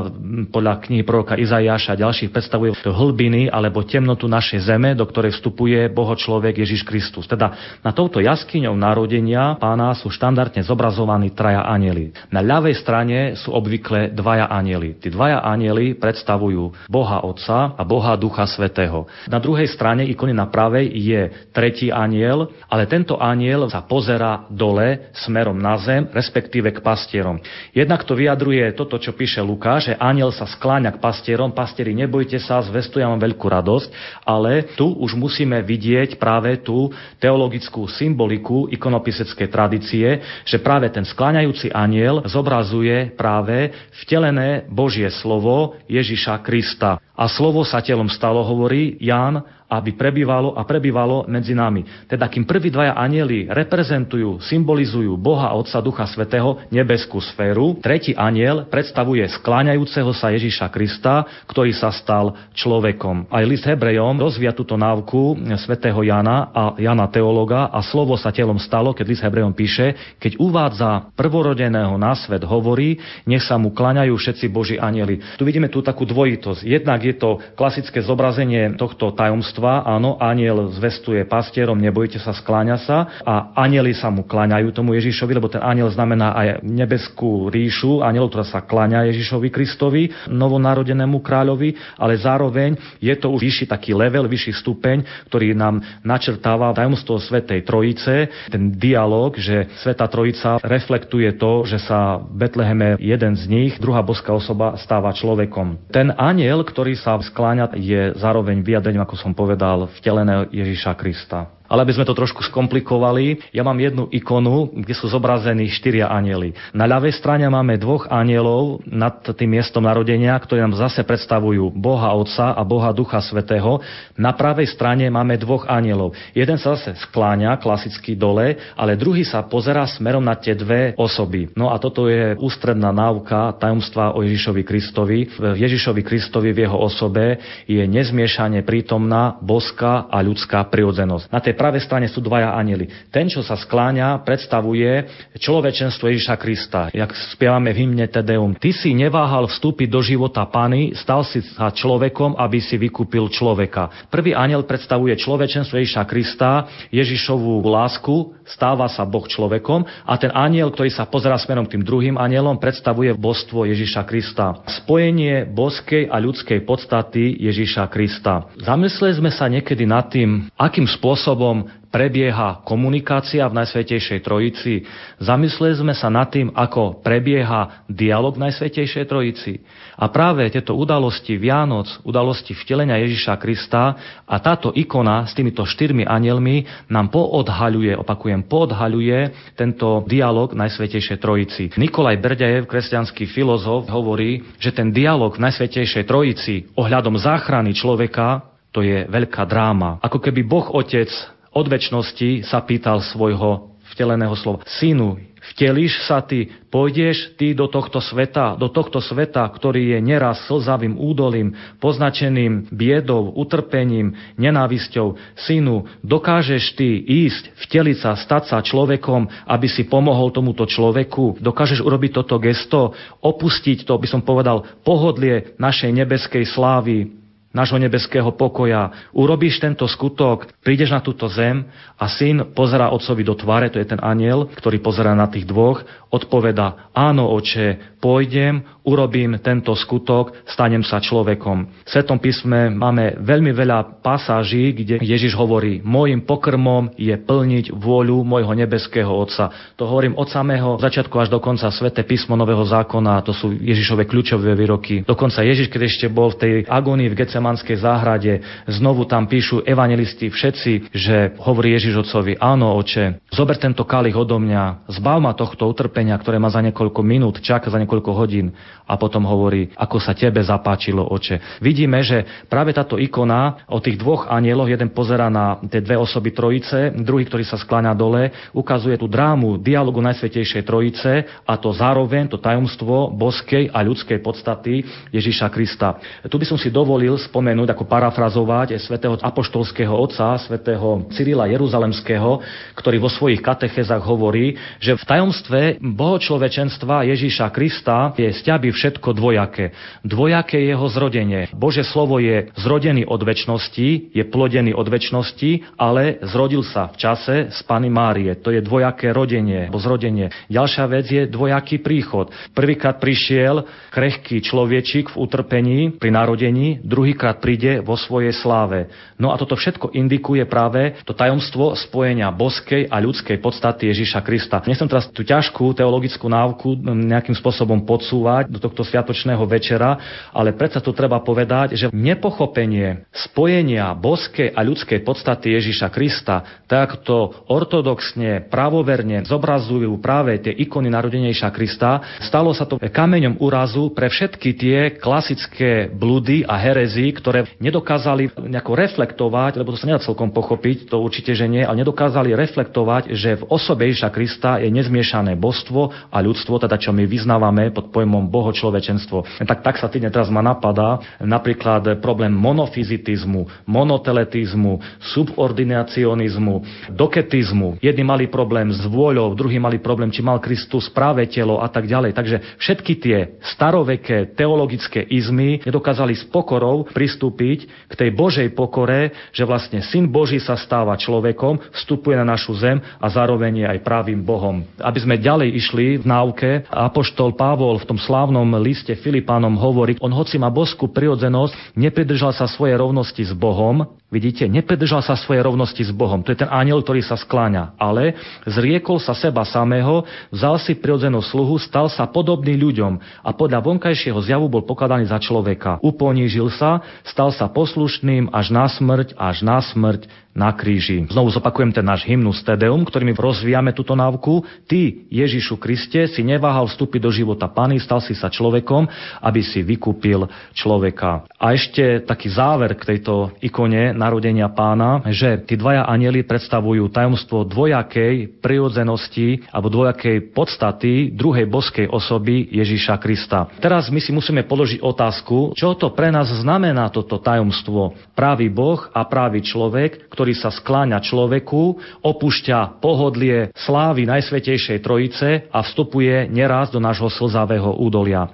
podľa knihy proroka Izajaša a ďalších predstavuje hlbiny alebo temnotu našej zeme, do ktorej vstupuje Boho človek Ježiš Kristus. Teda na touto jaskyňou narodenia pána sú štandardne zobrazovaní traja anieli. Na ľavej strane sú obvykle dvaja anieli. Tí dvaja anieli predstavujú Boha Otca a Boha Ducha Svetého. Na druhej strane ikony na pravej je tretí aniel, ale tento aniel sa pozera dole smerom na zem, respektíve k pastierom. Jednak to vyjadruje toto, čo píše Lukáš, že aniel sa skláňa k pastierom, pastieri nebojte sa, zvestujem vám veľkú radosť, ale tu už musíme vidieť práve tú teologickú symboliku ikonopiseckej tradície, že práve ten skláňajúci aniel zobrazuje práve vtelené Božie slovo Ježiša Krista. A slovo sa telom stalo, hovorí Ján, aby prebývalo a prebývalo medzi nami. Teda kým prví dvaja anieli reprezentujú, symbolizujú Boha Otca Ducha Svetého, nebeskú sféru, tretí aniel predstavuje skláňajúceho sa Ježiša Krista, ktorý sa stal človekom. Aj list Hebrejom rozvia túto návku svätého Jana a Jana teologa a slovo sa telom stalo, keď list Hebrejom píše, keď uvádza prvorodeného na svet, hovorí, nech sa mu klaňajú všetci Boží anieli. Tu vidíme tú takú dvojitosť. Jednak je to klasické zobrazenie tohto tajomstva, áno, aniel zvestuje pastierom, nebojte sa, skláňa sa. A anieli sa mu kláňajú tomu Ježišovi, lebo ten aniel znamená aj nebeskú ríšu, aniel, ktorá sa kláňa Ježišovi Kristovi, novonarodenému kráľovi, ale zároveň je to už vyšší taký level, vyšší stupeň, ktorý nám načrtáva tajomstvo Svetej Trojice, ten dialog, že Sveta Trojica reflektuje to, že sa v Betleheme jeden z nich, druhá boská osoba stáva človekom. Ten aniel, ktorý sa skláňa, je zároveň vyjadrením, ako som povedal, vteleného Ježiša Krista. Ale aby sme to trošku skomplikovali, ja mám jednu ikonu, kde sú zobrazení štyria anieli. Na ľavej strane máme dvoch anielov nad tým miestom narodenia, ktorí nám zase predstavujú Boha Otca a Boha Ducha Svetého. Na pravej strane máme dvoch anielov. Jeden sa zase skláňa klasicky dole, ale druhý sa pozera smerom na tie dve osoby. No a toto je ústredná náuka tajomstva o Ježišovi Kristovi. V Ježišovi Kristovi v jeho osobe je nezmiešane prítomná boská a ľudská prirodzenosť. Na tej pravej strane sú dvaja anieli. Ten, čo sa skláňa, predstavuje človečenstvo Ježiša Krista. Jak spievame v hymne Tedeum. Ty si neváhal vstúpiť do života Pany, stal si sa človekom, aby si vykúpil človeka. Prvý aniel predstavuje človečenstvo Ježiša Krista, Ježišovú lásku, stáva sa Boh človekom a ten aniel, ktorý sa pozera smerom tým druhým anielom, predstavuje božstvo Ježiša Krista. Spojenie boskej a ľudskej podstaty Ježiša Krista. Zamysleli sme sa niekedy nad tým, akým spôsobom spôsobom prebieha komunikácia v Najsvetejšej Trojici. Zamysleli sme sa nad tým, ako prebieha dialog v Najsvetejšej Trojici. A práve tieto udalosti Vianoc, udalosti vtelenia Ježiša Krista a táto ikona s týmito štyrmi anielmi nám poodhaľuje, opakujem, poodhaľuje tento dialog v Najsvetejšej Trojici. Nikolaj Berďajev, kresťanský filozof, hovorí, že ten dialog v Najsvetejšej Trojici ohľadom záchrany človeka to je veľká dráma. Ako keby Boh Otec od väčšnosti sa pýtal svojho vteleného slova. Synu, vtelíš sa ty, pôjdeš ty do tohto sveta, do tohto sveta, ktorý je neraz slzavým údolím, poznačeným biedou, utrpením, nenávisťou. Synu, dokážeš ty ísť, vteliť sa, stať sa človekom, aby si pomohol tomuto človeku? Dokážeš urobiť toto gesto, opustiť to, by som povedal, pohodlie našej nebeskej slávy, nášho nebeského pokoja. Urobíš tento skutok, prídeš na túto zem a syn pozera otcovi do tváre, to je ten aniel, ktorý pozera na tých dvoch, odpoveda, áno oče, pôjdem, urobím tento skutok, stanem sa človekom. V Svetom písme máme veľmi veľa pasáží, kde Ježiš hovorí, môjim pokrmom je plniť vôľu môjho nebeského Otca. To hovorím od samého začiatku až do konca Svete písmo Nového zákona, to sú Ježišove kľúčové výroky. Dokonca Ježiš, keď ešte bol v tej agónii v Gecemanskej záhrade, znovu tam píšu evangelisti všetci, že hovorí Ježiš Otcovi, áno, oče, zober tento kalich odo mňa, zbav ma tohto utrpenia, ktoré má za niekoľko minút, čaká za niekoľko hodín a potom hovorí, ako sa tebe zapáčilo, oče. Vidíme, že práve táto ikona o tých dvoch anieloch, jeden pozera na tie dve osoby trojice, druhý, ktorý sa skláňa dole, ukazuje tú drámu dialogu Najsvetejšej trojice a to zároveň, to tajomstvo boskej a ľudskej podstaty Ježiša Krista. Tu by som si dovolil spomenúť, ako parafrazovať svätého apoštolského otca, svätého Cyrila Jeruzalemského, ktorý vo svojich katechezách hovorí, že v tajomstve bohočlovečenstva Ježiša Krista je sťaby všetko dvojaké. Dvojaké je jeho zrodenie. Bože slovo je zrodený od väčšnosti, je plodený od väčšnosti, ale zrodil sa v čase z Pany Márie. To je dvojaké rodenie, alebo zrodenie. Ďalšia vec je dvojaký príchod. Prvýkrát prišiel krehký človečik v utrpení pri narodení, druhýkrát príde vo svojej sláve. No a toto všetko indikuje práve to tajomstvo spojenia boskej a ľudskej podstaty Ježíša Krista. Nechcem teraz tú ťažkú teologickú návku nejakým spôsobom podsúvať do tohto sviatočného večera, ale predsa tu treba povedať, že nepochopenie spojenia boskej a ľudskej podstaty Ježiša Krista, tak to ortodoxne, pravoverne zobrazujú práve tie ikony narodenejša Krista, stalo sa to kameňom úrazu pre všetky tie klasické bludy a herezy, ktoré nedokázali nejako reflektovať, lebo to sa nedá celkom pochopiť, to určite, že nie, ale nedokázali reflektovať, že v osobe Ježiša Krista je nezmiešané božstvo a ľudstvo, teda čo my vyznávame pod pojmom Boho človečenstvo. Tak, tak sa týdne teraz ma napadá napríklad problém monofizitizmu, monoteletizmu, subordinacionizmu, doketizmu. Jedni mali problém s vôľou, druhý mali problém, či mal Kristus práve telo a tak ďalej. Takže všetky tie staroveké teologické izmy nedokázali s pokorou pristúpiť k tej Božej pokore, že vlastne Syn Boží sa stáva človekom, vstupuje na našu zem a zároveň je aj pravým Bohom. Aby sme ďalej išli v náuke, apoštol Pavol v tom slávnom liste Filipánom hovorí, on hoci má boskú prirodzenosť, nepridržal sa svojej rovnosti s Bohom, Vidíte, nepredržal sa svojej rovnosti s Bohom. To je ten aniel, ktorý sa skláňa. Ale zriekol sa seba samého, vzal si prirodzenú sluhu, stal sa podobný ľuďom a podľa vonkajšieho zjavu bol pokladaný za človeka. Uponížil sa, stal sa poslušným až na smrť, až na smrť na kríži. Znovu zopakujem ten náš hymnus Tedeum, ktorým rozvíjame túto návku. Ty, Ježišu Kriste, si neváhal vstúpiť do života Pany, stal si sa človekom, aby si vykúpil človeka. A ešte taký záver k tejto ikone narodenia pána, že tí dvaja anieli predstavujú tajomstvo dvojakej prirodzenosti alebo dvojakej podstaty druhej boskej osoby Ježíša Krista. Teraz my si musíme položiť otázku, čo to pre nás znamená toto tajomstvo. Právý Boh a právý človek, ktorý sa skláňa človeku, opúšťa pohodlie slávy Najsvetejšej Trojice a vstupuje neraz do nášho slzavého údolia.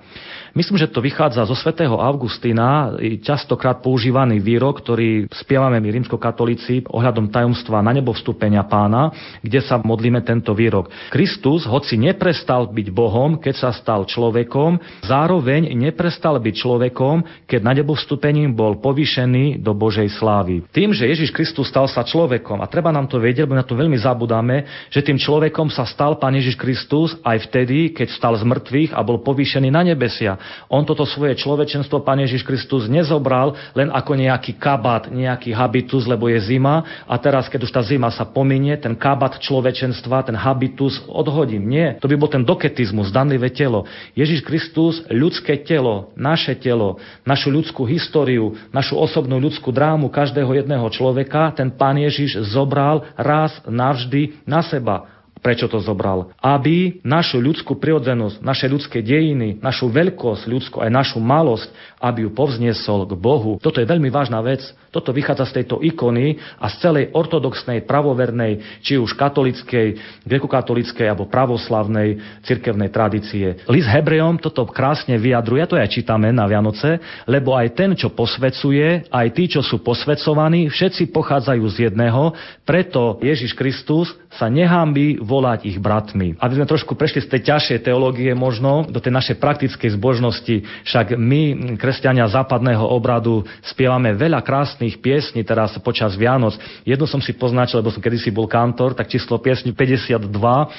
Myslím, že to vychádza zo svätého Augustína, častokrát používaný výrok, ktorý spievame my rímskokatolíci ohľadom tajomstva na nebo vstúpenia pána, kde sa modlíme tento výrok. Kristus, hoci neprestal byť Bohom, keď sa stal človekom, zároveň neprestal byť človekom, keď na nebo vstúpením bol povýšený do Božej slávy. Tým, že Ježiš Kristus stal sa človekom, a treba nám to vedieť, lebo na to veľmi zabudáme, že tým človekom sa stal Pán Ježiš Kristus aj vtedy, keď stal z mŕtvych a bol povýšený na nebesia. On toto svoje človečenstvo, Pán Ježiš Kristus, nezobral len ako nejaký kabát, nejaký habitus, lebo je zima a teraz, keď už tá zima sa pominie, ten kabát človečenstva, ten habitus odhodím. Nie, to by bol ten doketizmus, danlivé telo. Ježiš Kristus, ľudské telo, naše telo, našu ľudskú históriu, našu osobnú ľudskú drámu každého jedného človeka, ten Pán Ježiš zobral raz navždy na seba. Prečo to zobral? Aby našu ľudskú prirodzenosť, naše ľudské dejiny, našu veľkosť ľudskú, aj našu malosť, aby ju povzniesol k Bohu. Toto je veľmi vážna vec. Toto vychádza z tejto ikony a z celej ortodoxnej, pravovernej, či už katolickej, grekokatolickej alebo pravoslavnej cirkevnej tradície. List Hebrejom toto krásne vyjadruje, to aj čítame na Vianoce, lebo aj ten, čo posvecuje, aj tí, čo sú posvecovaní, všetci pochádzajú z jedného, preto Ježiš Kristus sa nehámbi volať ich bratmi. Aby sme trošku prešli z tej ťažšej teológie možno do tej našej praktickej zbožnosti, však my, kresťania západného obradu, spievame veľa krásnych piesní teraz počas Vianoc. Jednu som si poznačil, lebo som kedysi bol kantor, tak číslo piesni 52.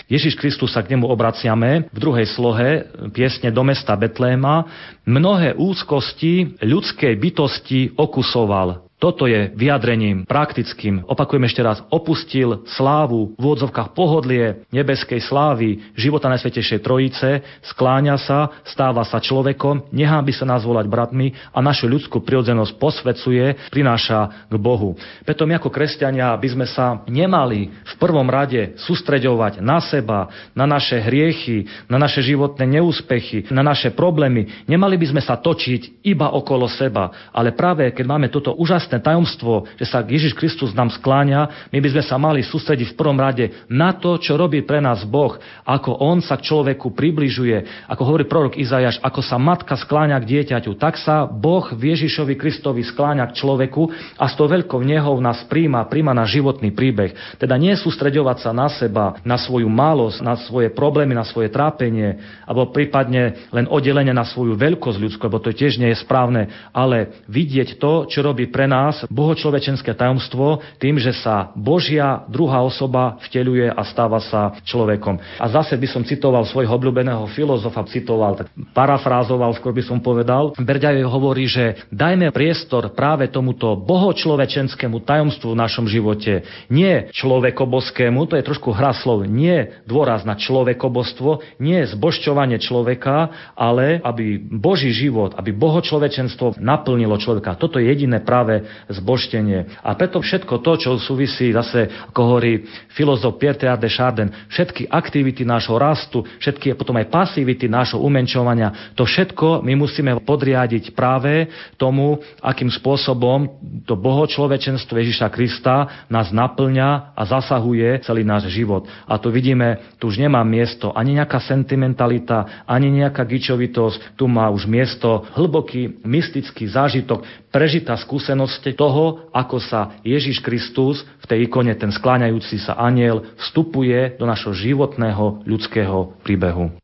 Ježiš Kristus sa k nemu obraciame. V druhej slohe piesne do mesta Betléma. Mnohé úzkosti ľudskej bytosti okusoval. Toto je vyjadrením praktickým. Opakujem ešte raz. Opustil slávu, v úvodzovkách pohodlie nebeskej slávy, života Najsvetejšej Trojice, skláňa sa, stáva sa človekom, nechá by sa nás volať bratmi a našu ľudskú prirodzenosť posvecuje, prináša k Bohu. Preto my ako kresťania by sme sa nemali v prvom rade sústreďovať na seba, na naše hriechy, na naše životné neúspechy, na naše problémy. Nemali by sme sa točiť iba okolo seba, ale práve keď máme toto úžasné úžasné tajomstvo, že sa Ježiš Kristus nám skláňa, my by sme sa mali sústrediť v prvom rade na to, čo robí pre nás Boh, ako On sa k človeku približuje, ako hovorí prorok Izajaš, ako sa matka skláňa k dieťaťu, tak sa Boh v Ježišovi Kristovi skláňa k človeku a s tou veľkou nehou nás príjma, príjma na životný príbeh. Teda nie sústredovať sa na seba, na svoju malosť, na svoje problémy, na svoje trápenie, alebo prípadne len oddelenie na svoju veľkosť ľudskú, lebo to tiež nie je správne, ale vidieť to, čo robí pre nás nás bohočlovečenské tajomstvo tým, že sa Božia druhá osoba vteľuje a stáva sa človekom. A zase by som citoval svojho obľúbeného filozofa, citoval, tak parafrázoval, skôr by som povedal. Berďaj hovorí, že dajme priestor práve tomuto bohočlovečenskému tajomstvu v našom živote. Nie človekoboskému, to je trošku hra slov, nie dôraz na človekobostvo, nie zbošťovanie človeka, ale aby Boží život, aby bohočlovečenstvo naplnilo človeka. Toto je jediné práve zboštenie. A preto všetko to, čo súvisí zase, ako hovorí filozof Pierre de Chardin, všetky aktivity nášho rastu, všetky potom aj pasivity nášho umenčovania, to všetko my musíme podriadiť práve tomu, akým spôsobom to bohočlovečenstvo Ježiša Krista nás naplňa a zasahuje celý náš život. A tu vidíme, tu už nemá miesto ani nejaká sentimentalita, ani nejaká gičovitosť, tu má už miesto hlboký mystický zážitok, prežitá skúsenosť proste toho, ako sa Ježiš Kristus v tej ikone, ten skláňajúci sa aniel, vstupuje do našho životného ľudského príbehu.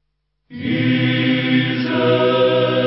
Oh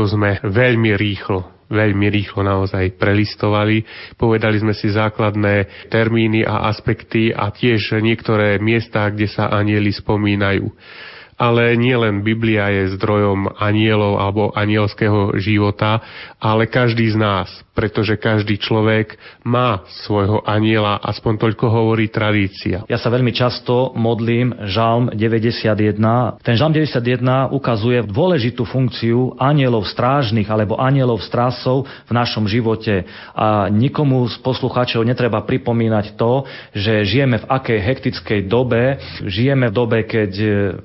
Bibliu sme veľmi rýchlo veľmi rýchlo naozaj prelistovali. Povedali sme si základné termíny a aspekty a tiež niektoré miesta, kde sa anieli spomínajú ale nielen Biblia je zdrojom anielov alebo anielského života, ale každý z nás, pretože každý človek má svojho aniela, aspoň toľko hovorí tradícia. Ja sa veľmi často modlím Žalm 91. Ten Žalm 91 ukazuje dôležitú funkciu anielov strážnych alebo anielov strásov v našom živote. A nikomu z poslucháčov netreba pripomínať to, že žijeme v akej hektickej dobe, žijeme v dobe, keď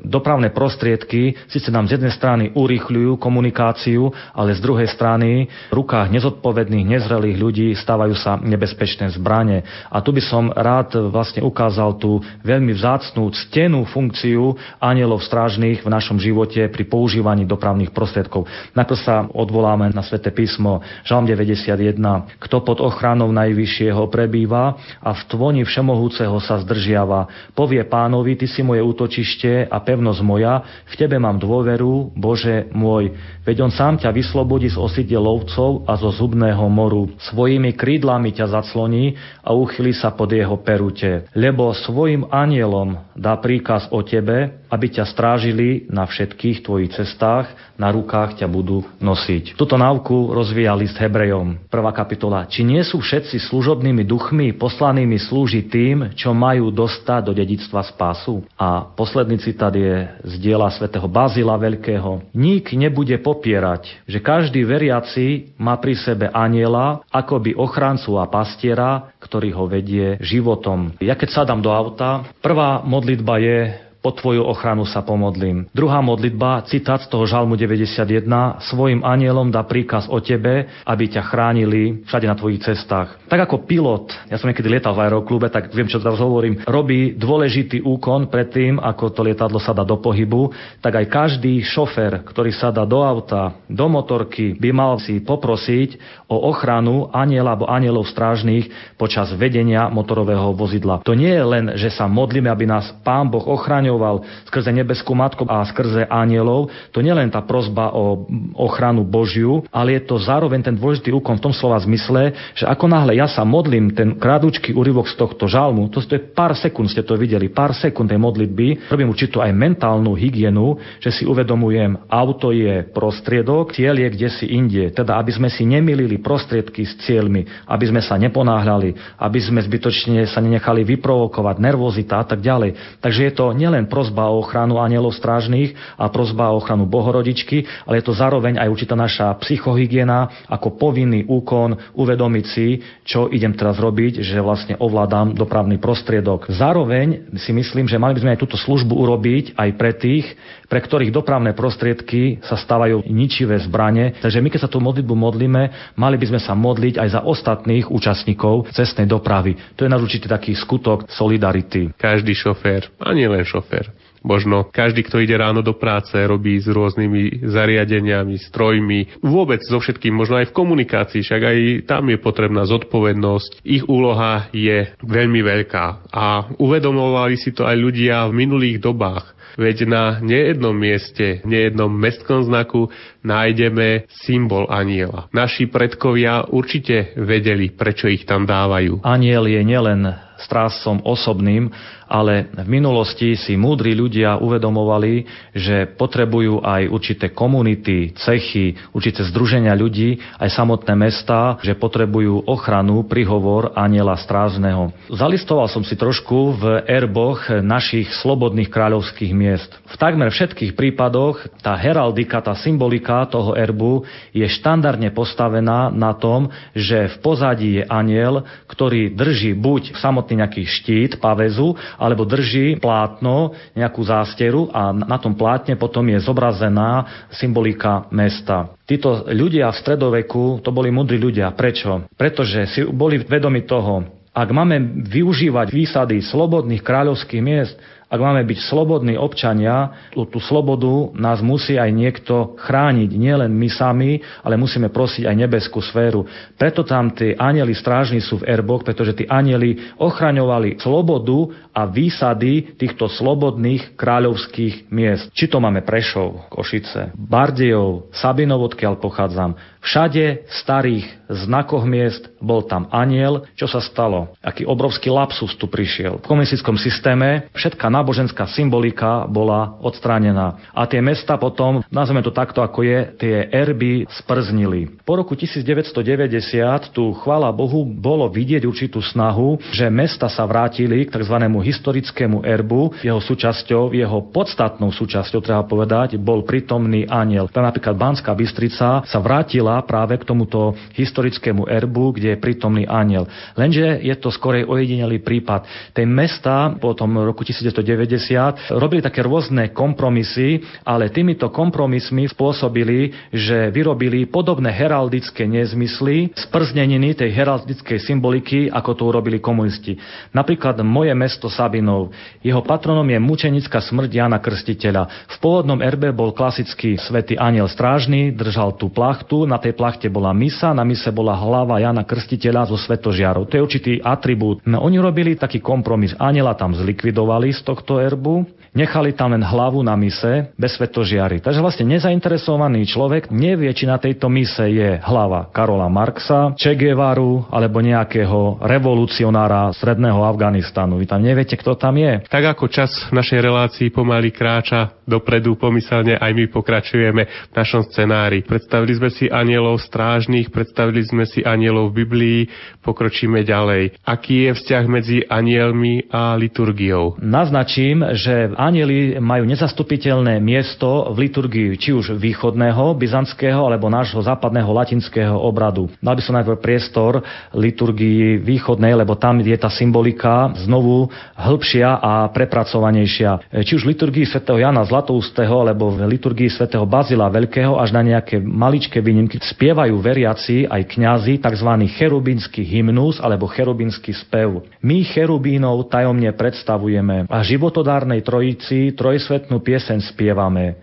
dopravné dopravné prostriedky síce nám z jednej strany urýchľujú komunikáciu, ale z druhej strany v rukách nezodpovedných, nezrelých ľudí stávajú sa nebezpečné zbranie. A tu by som rád vlastne ukázal tú veľmi vzácnú, ctenú funkciu anielov strážnych v našom živote pri používaní dopravných prostriedkov. Najprv sa odvoláme na sväté písmo Žalm 91. Kto pod ochranou najvyššieho prebýva a v tvoni všemohúceho sa zdržiava, povie pánovi, ty si moje útočište a pevnosť moja v Tebe mám dôveru, Bože môj. Veď On sám ťa vyslobodí z osidie lovcov a zo zubného moru. Svojimi krídlami ťa zacloní a uchyli sa pod jeho perute. Lebo svojim anielom dá príkaz o Tebe, aby ťa strážili na všetkých tvojich cestách, na rukách ťa budú nosiť. Tuto návku rozvíja list Hebrejom. Prvá kapitola. Či nie sú všetci služobnými duchmi poslanými slúžiť tým, čo majú dostať do dedictva spásu? A posledný citát je z diela svätého Bazila Veľkého. Nik nebude popierať, že každý veriaci má pri sebe aniela, akoby ochrancu a pastiera, ktorý ho vedie životom. Ja keď sadám do auta, prvá modlitba je po Tvoju ochranu sa pomodlím. Druhá modlitba, citát z toho Žalmu 91, svojim anielom dá príkaz o Tebe, aby ťa chránili všade na Tvojich cestách. Tak ako pilot, ja som niekedy lietal v aeroklube, tak viem, čo teraz hovorím, robí dôležitý úkon pred tým, ako to lietadlo sa dá do pohybu, tak aj každý šofer, ktorý sa dá do auta, do motorky, by mal si poprosiť o ochranu aniela alebo anielov strážnych počas vedenia motorového vozidla. To nie je len, že sa modlíme, aby nás Pán Boh ochránil zachraňoval skrze nebeskú matku a skrze anielov, to nie len tá prozba o ochranu Božiu, ale je to zároveň ten dôležitý úkon v tom slova zmysle, že ako náhle ja sa modlím ten krádučký úryvok z tohto žalmu, to je pár sekúnd, ste to videli, pár sekúnd tej modlitby, robím určitú aj mentálnu hygienu, že si uvedomujem, auto je prostriedok, cieľ je kde si inde. Teda, aby sme si nemilili prostriedky s cieľmi, aby sme sa neponáhľali, aby sme zbytočne sa nenechali vyprovokovať, nervozita a tak ďalej. Takže je to nielen nielen prozba o ochranu anielov strážnych a prozba o ochranu Bohorodičky, ale je to zároveň aj určitá naša psychohygiena ako povinný úkon uvedomiť si, čo idem teraz robiť, že vlastne ovládam dopravný prostriedok. Zároveň si myslím, že mali by sme aj túto službu urobiť aj pre tých, pre ktorých dopravné prostriedky sa stávajú ničivé zbranie. Takže my, keď sa tú modlitbu modlíme, mali by sme sa modliť aj za ostatných účastníkov cestnej dopravy. To je náš určitý taký skutok solidarity. Každý šofér, a nie len šofér, šofér. Možno každý, kto ide ráno do práce, robí s rôznymi zariadeniami, strojmi, vôbec so všetkým, možno aj v komunikácii, však aj tam je potrebná zodpovednosť. Ich úloha je veľmi veľká a uvedomovali si to aj ľudia v minulých dobách. Veď na nejednom mieste, nejednom mestskom znaku nájdeme symbol aniela. Naši predkovia určite vedeli, prečo ich tam dávajú. Aniel je nielen strásom osobným, ale v minulosti si múdri ľudia uvedomovali, že potrebujú aj určité komunity, cechy, určité združenia ľudí, aj samotné mesta, že potrebujú ochranu, prihovor aniela strážneho. Zalistoval som si trošku v erboch našich slobodných kráľovských miest. V takmer všetkých prípadoch tá heraldika, tá symbolika toho erbu je štandardne postavená na tom, že v pozadí je aniel, ktorý drží buď samotný nejaký štít, pavezu, alebo drží plátno, nejakú zásteru a na tom plátne potom je zobrazená symbolika mesta. Títo ľudia v stredoveku, to boli mudrí ľudia. Prečo? Pretože si boli vedomi toho, ak máme využívať výsady slobodných kráľovských miest, Ak máme byť slobodní občania, tú slobodu nás musí aj niekto chrániť. Nielen my sami, ale musíme prosiť aj nebeskú sféru. Preto tam tí anieli strážni sú v erboch, pretože tí anieli ochraňovali slobodu a výsady týchto slobodných kráľovských miest. Či to máme Prešov, Košice, Bardejov, Sabinov, odkiaľ pochádzam, Všade starých znakoch miest bol tam aniel. Čo sa stalo? Aký obrovský lapsus tu prišiel. V komunistickom systéme všetká náboženská symbolika bola odstránená. A tie mesta potom, nazveme to takto ako je, tie erby sprznili. Po roku 1990 tu, chvála Bohu, bolo vidieť určitú snahu, že mesta sa vrátili k tzv. historickému erbu. Jeho súčasťou, jeho podstatnou súčasťou, treba povedať, bol prítomný aniel. Napríklad Banská Bystrica sa vrátila práve k tomuto historickému erbu, kde je prítomný aniel. Lenže je to skorej ojedinelý prípad. Tej mesta po tom roku 1990 robili také rôzne kompromisy, ale týmito kompromismi spôsobili, že vyrobili podobné heraldické nezmysly, sprzneniny tej heraldickej symboliky, ako to urobili komunisti. Napríklad moje mesto Sabinov. Jeho patronom je mučenická smrť Jana Krstiteľa. V pôvodnom erbe bol klasický svätý aniel strážny, držal tú plachtu, na tej plachte bola misa, na mise bola hlava Jana Krstiteľa zo svetožiarov. To je určitý atribút. No, oni robili taký kompromis. Aniela tam zlikvidovali z tohto erbu, nechali tam len hlavu na mise bez svetožiary. Takže vlastne nezainteresovaný človek nevie, či na tejto mise je hlava Karola Marxa, Che Guevaru alebo nejakého revolucionára stredného Afganistanu. Vy tam neviete, kto tam je. Tak ako čas v našej relácii pomaly kráča dopredu, pomyselne aj my pokračujeme v našom scenári. Predstavili sme si anielov strážnych, predstavili sme si anielov v Biblii, pokročíme ďalej. Aký je vzťah medzi anielmi a liturgiou? Naznačím, že anieli majú nezastupiteľné miesto v liturgii či už východného, byzantského alebo nášho západného latinského obradu. Dal by som najprv priestor liturgii východnej, lebo tam je tá symbolika znovu hĺbšia a prepracovanejšia. Či už v liturgii svätého Jana Zlatoustého alebo v liturgii svätého Bazila Veľkého až na nejaké maličké výnimky spievajú veriaci aj kňazi tzv. cherubínsky hymnus alebo cherubínsky spev. My cherubínov tajomne predstavujeme a životodárnej trojici trojsvetnú piesen spievame.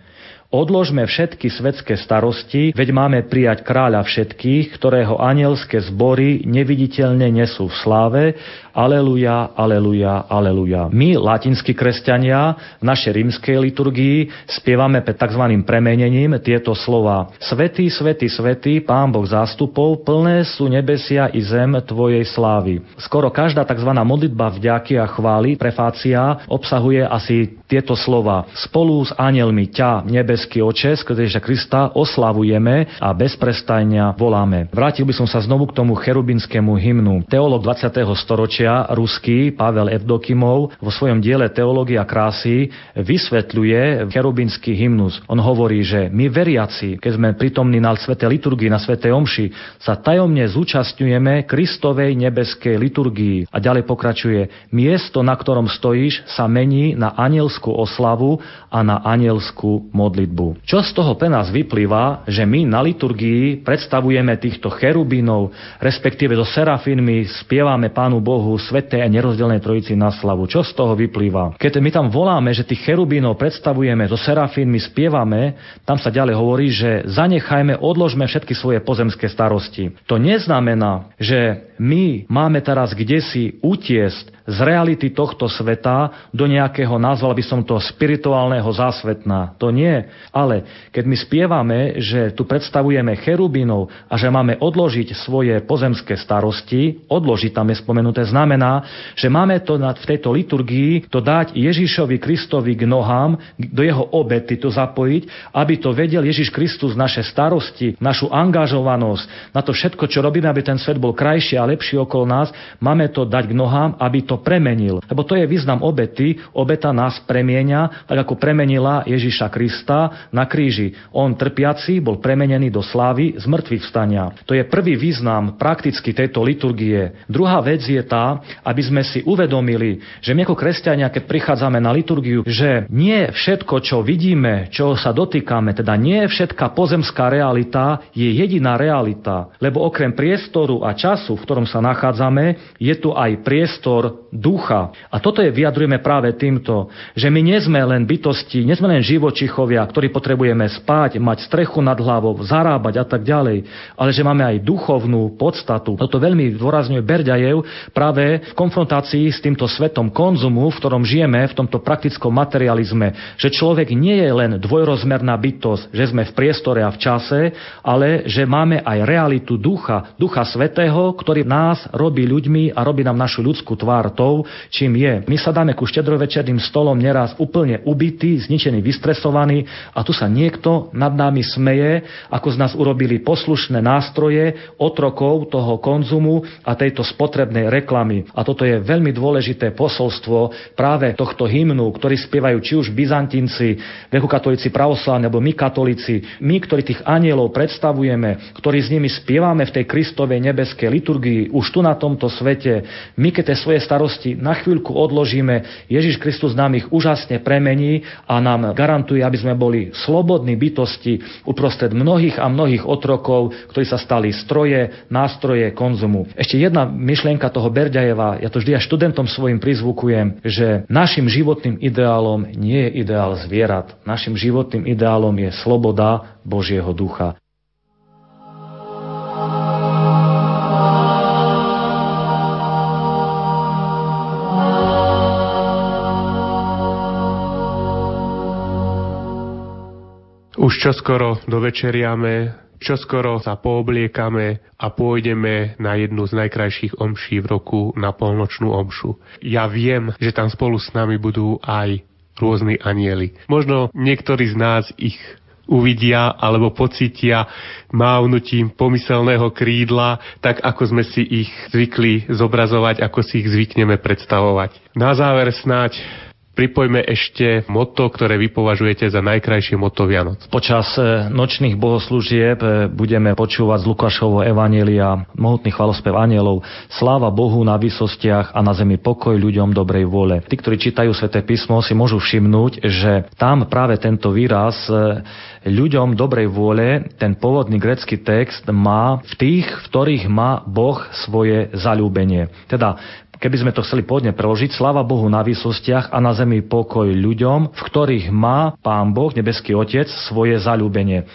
Odložme všetky svetské starosti, veď máme prijať kráľa všetkých, ktorého anielské zbory neviditeľne nesú v sláve Aleluja, aleluja, aleluja. My, latinskí kresťania, v našej rímskej liturgii spievame pred tzv. premenením tieto slova. Svetý, svetý, svetý, Pán Boh zástupov, plné sú nebesia i zem Tvojej slávy. Skoro každá tzv. modlitba vďaky a chvály, prefácia, obsahuje asi tieto slova. Spolu s anielmi ťa, nebeský oče, skrzeže Krista, oslavujeme a bezprestajne voláme. Vrátil by som sa znovu k tomu cherubinskému hymnu. Teolog 20. storočia storočia ruský Pavel Evdokimov vo svojom diele Teológia krásy vysvetľuje cherubinský hymnus. On hovorí, že my veriaci, keď sme prítomní na svete liturgii, na svete omši, sa tajomne zúčastňujeme Kristovej nebeskej liturgii. A ďalej pokračuje, miesto, na ktorom stojíš, sa mení na anielskú oslavu a na anielskú modlitbu. Čo z toho pre nás vyplýva, že my na liturgii predstavujeme týchto cherubínov, respektíve so serafínmi spievame Pánu Bohu Bohu, Svetej a nerozdelnej Trojici na slavu. Čo z toho vyplýva? Keď my tam voláme, že tých cherubínov predstavujeme, so serafínmi spievame, tam sa ďalej hovorí, že zanechajme, odložme všetky svoje pozemské starosti. To neznamená, že my máme teraz kde si utiesť z reality tohto sveta do nejakého, nazval by som to, spirituálneho zásvetná. To nie. Ale keď my spievame, že tu predstavujeme cherubinov a že máme odložiť svoje pozemské starosti, odložiť tam je spomenuté, znamená, že máme to v tejto liturgii to dať Ježišovi Kristovi k nohám, do jeho obety to zapojiť, aby to vedel Ježiš Kristus naše starosti, našu angažovanosť, na to všetko, čo robíme, aby ten svet bol krajší a lepší okolo nás, máme to dať k nohám, aby to premenil. Lebo to je význam obety. Obeta nás premieňa, tak ako premenila Ježiša Krista na kríži. On trpiaci bol premenený do slávy z mŕtvych vstania. To je prvý význam prakticky tejto liturgie. Druhá vec je tá, aby sme si uvedomili, že my ako kresťania, keď prichádzame na liturgiu, že nie všetko, čo vidíme, čo sa dotýkame, teda nie všetká pozemská realita je jediná realita, lebo okrem priestoru a času, v ktorom sa nachádzame, je tu aj priestor ducha. A toto je vyjadrujeme práve týmto, že my nie sme len bytosti, nie sme len živočichovia, ktorí potrebujeme spať, mať strechu nad hlavou, zarábať a tak ďalej, ale že máme aj duchovnú podstatu. Toto veľmi dôrazňuje Berďajev práve v konfrontácii s týmto svetom konzumu, v ktorom žijeme, v tomto praktickom materializme, že človek nie je len dvojrozmerná bytosť, že sme v priestore a v čase, ale že máme aj realitu ducha, ducha svetého, ktorý nás robí ľuďmi a robí nám našu ľudskú tvár tou, čím je. My sa dáme ku štedrovečerným stolom neraz úplne ubitý, zničený, vystresovaný a tu sa niekto nad nami smeje, ako z nás urobili poslušné nástroje, otrokov toho konzumu a tejto spotrebnej reklamy. A toto je veľmi dôležité posolstvo práve tohto hymnu, ktorý spievajú či už Byzantinci, grekokatolíci pravoslavní, alebo my katolíci, my, ktorí tých anielov predstavujeme, ktorí s nimi spievame v tej Kristovej nebeskej liturgii, už tu na tomto svete, my keď tie svoje starosti na chvíľku odložíme, Ježiš Kristus nám ich úžasne premení a nám garantuje, aby sme boli slobodní bytosti uprostred mnohých a mnohých otrokov, ktorí sa stali stroje, nástroje konzumu. Ešte jedna myšlienka toho Berďajeva, ja to vždy aj študentom svojim prizvukujem, že našim životným ideálom nie je ideál zvierat. Našim životným ideálom je sloboda Božieho ducha. Už čoskoro dovečeriame, čoskoro sa poobliekame a pôjdeme na jednu z najkrajších omší v roku, na polnočnú omšu. Ja viem, že tam spolu s nami budú aj rôzni anieli. Možno niektorí z nás ich uvidia alebo pocítia mávnutím pomyselného krídla, tak ako sme si ich zvykli zobrazovať, ako si ich zvykneme predstavovať. Na záver snáď Pripojme ešte moto, ktoré vy považujete za najkrajšie moto Vianoc. Počas e, nočných bohoslúžieb e, budeme počúvať z Lukášovho Evanielia mohutný chvalospev anielov. Sláva Bohu na vysostiach a na zemi pokoj ľuďom dobrej vôle. Tí, ktorí čítajú sväté písmo, si môžu všimnúť, že tam práve tento výraz e, ľuďom dobrej vôle, ten pôvodný grecký text má v tých, v ktorých má Boh svoje zalúbenie. Teda Keby sme to chceli pôvodne preložiť, sláva Bohu na výsostiach a na zemi pokoj ľuďom, v ktorých má Pán Boh, nebeský Otec, svoje zalúbenie.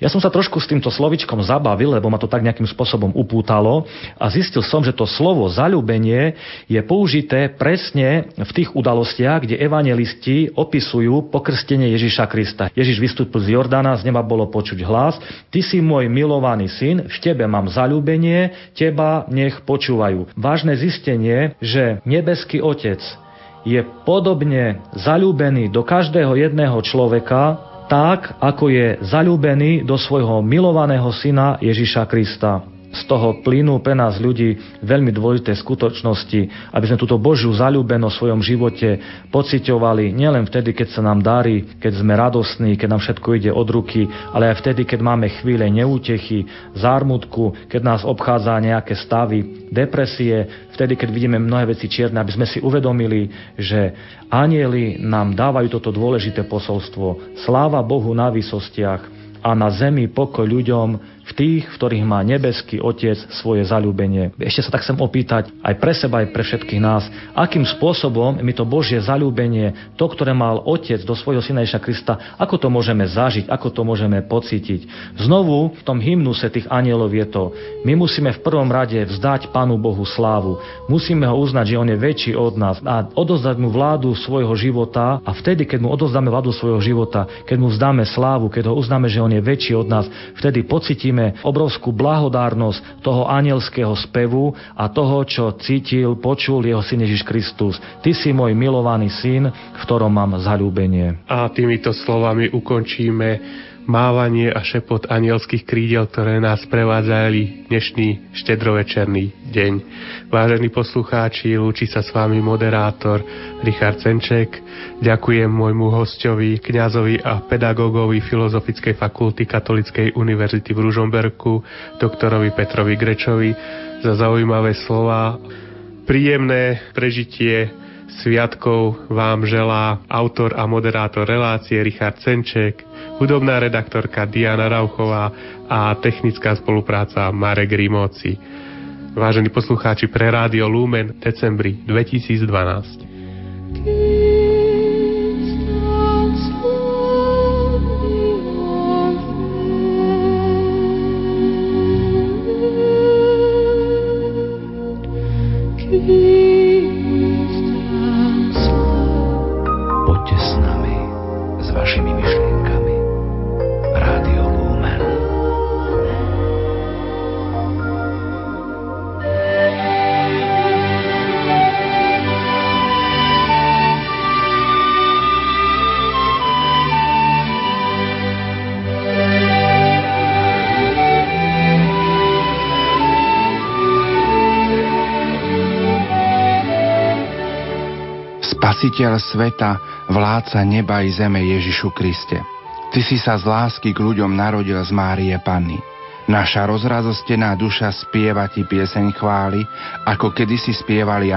Ja som sa trošku s týmto slovičkom zabavil, lebo ma to tak nejakým spôsobom upútalo a zistil som, že to slovo zalúbenie je použité presne v tých udalostiach, kde evangelisti opisujú pokrstenie Ježiša Krista. Ježiš vystúpil z Jordána, z neba bolo počuť hlas, ty si môj milovaný syn, v tebe mám zalúbenie, teba nech počúvajú. Vážne zistenie, že nebeský Otec je podobne zalúbený do každého jedného človeka, tak, ako je zalúbený do svojho milovaného syna Ježiša Krista z toho plynú pre nás ľudí veľmi dôležité skutočnosti, aby sme túto Božiu zalúbenosť v svojom živote pociťovali nielen vtedy, keď sa nám darí, keď sme radosní, keď nám všetko ide od ruky, ale aj vtedy, keď máme chvíle neútechy, zármutku, keď nás obchádza nejaké stavy, depresie, vtedy, keď vidíme mnohé veci čierne, aby sme si uvedomili, že anieli nám dávajú toto dôležité posolstvo. Sláva Bohu na výsostiach a na zemi pokoj ľuďom, v tých, v ktorých má nebeský Otec svoje zalúbenie. Ešte sa tak chcem opýtať aj pre seba, aj pre všetkých nás, akým spôsobom my to Božie zalúbenie, to, ktoré mal Otec do svojho Syna Ježa Krista, ako to môžeme zažiť, ako to môžeme pocítiť. Znovu v tom hymnu tých anielov je to, my musíme v prvom rade vzdať Pánu Bohu slávu. Musíme ho uznať, že On je väčší od nás a odozdať mu vládu svojho života a vtedy, keď mu odozdáme vládu svojho života, keď mu vzdáme slávu, keď ho uznáme, že On je väčší od nás, vtedy pocítime cítime obrovskú blahodárnosť toho anielského spevu a toho, čo cítil, počul jeho syn Ježiš Kristus. Ty si môj milovaný syn, v ktorom mám zalúbenie. A týmito slovami ukončíme mávanie a šepot anielských krídel, ktoré nás prevádzali dnešný štedrovečerný deň. Vážení poslucháči, lúči sa s vami moderátor Richard Cenček. Ďakujem môjmu hostovi, kňazovi a pedagógovi Filozofickej fakulty Katolickej univerzity v Ružomberku, doktorovi Petrovi Grečovi za zaujímavé slova Príjemné prežitie sviatkov vám želá autor a moderátor relácie Richard Senček, hudobná redaktorka Diana Rauchová a technická spolupráca Marek Rimóci. Vážení poslucháči pre Rádio Lumen, decembri 2012. Spasiteľ sveta, vládca neba i zeme Ježišu Kriste. Ty si sa z lásky k ľuďom narodil z Márie Panny. Naša rozrazostená duša spieva ti pieseň chvály, ako kedysi spievali ani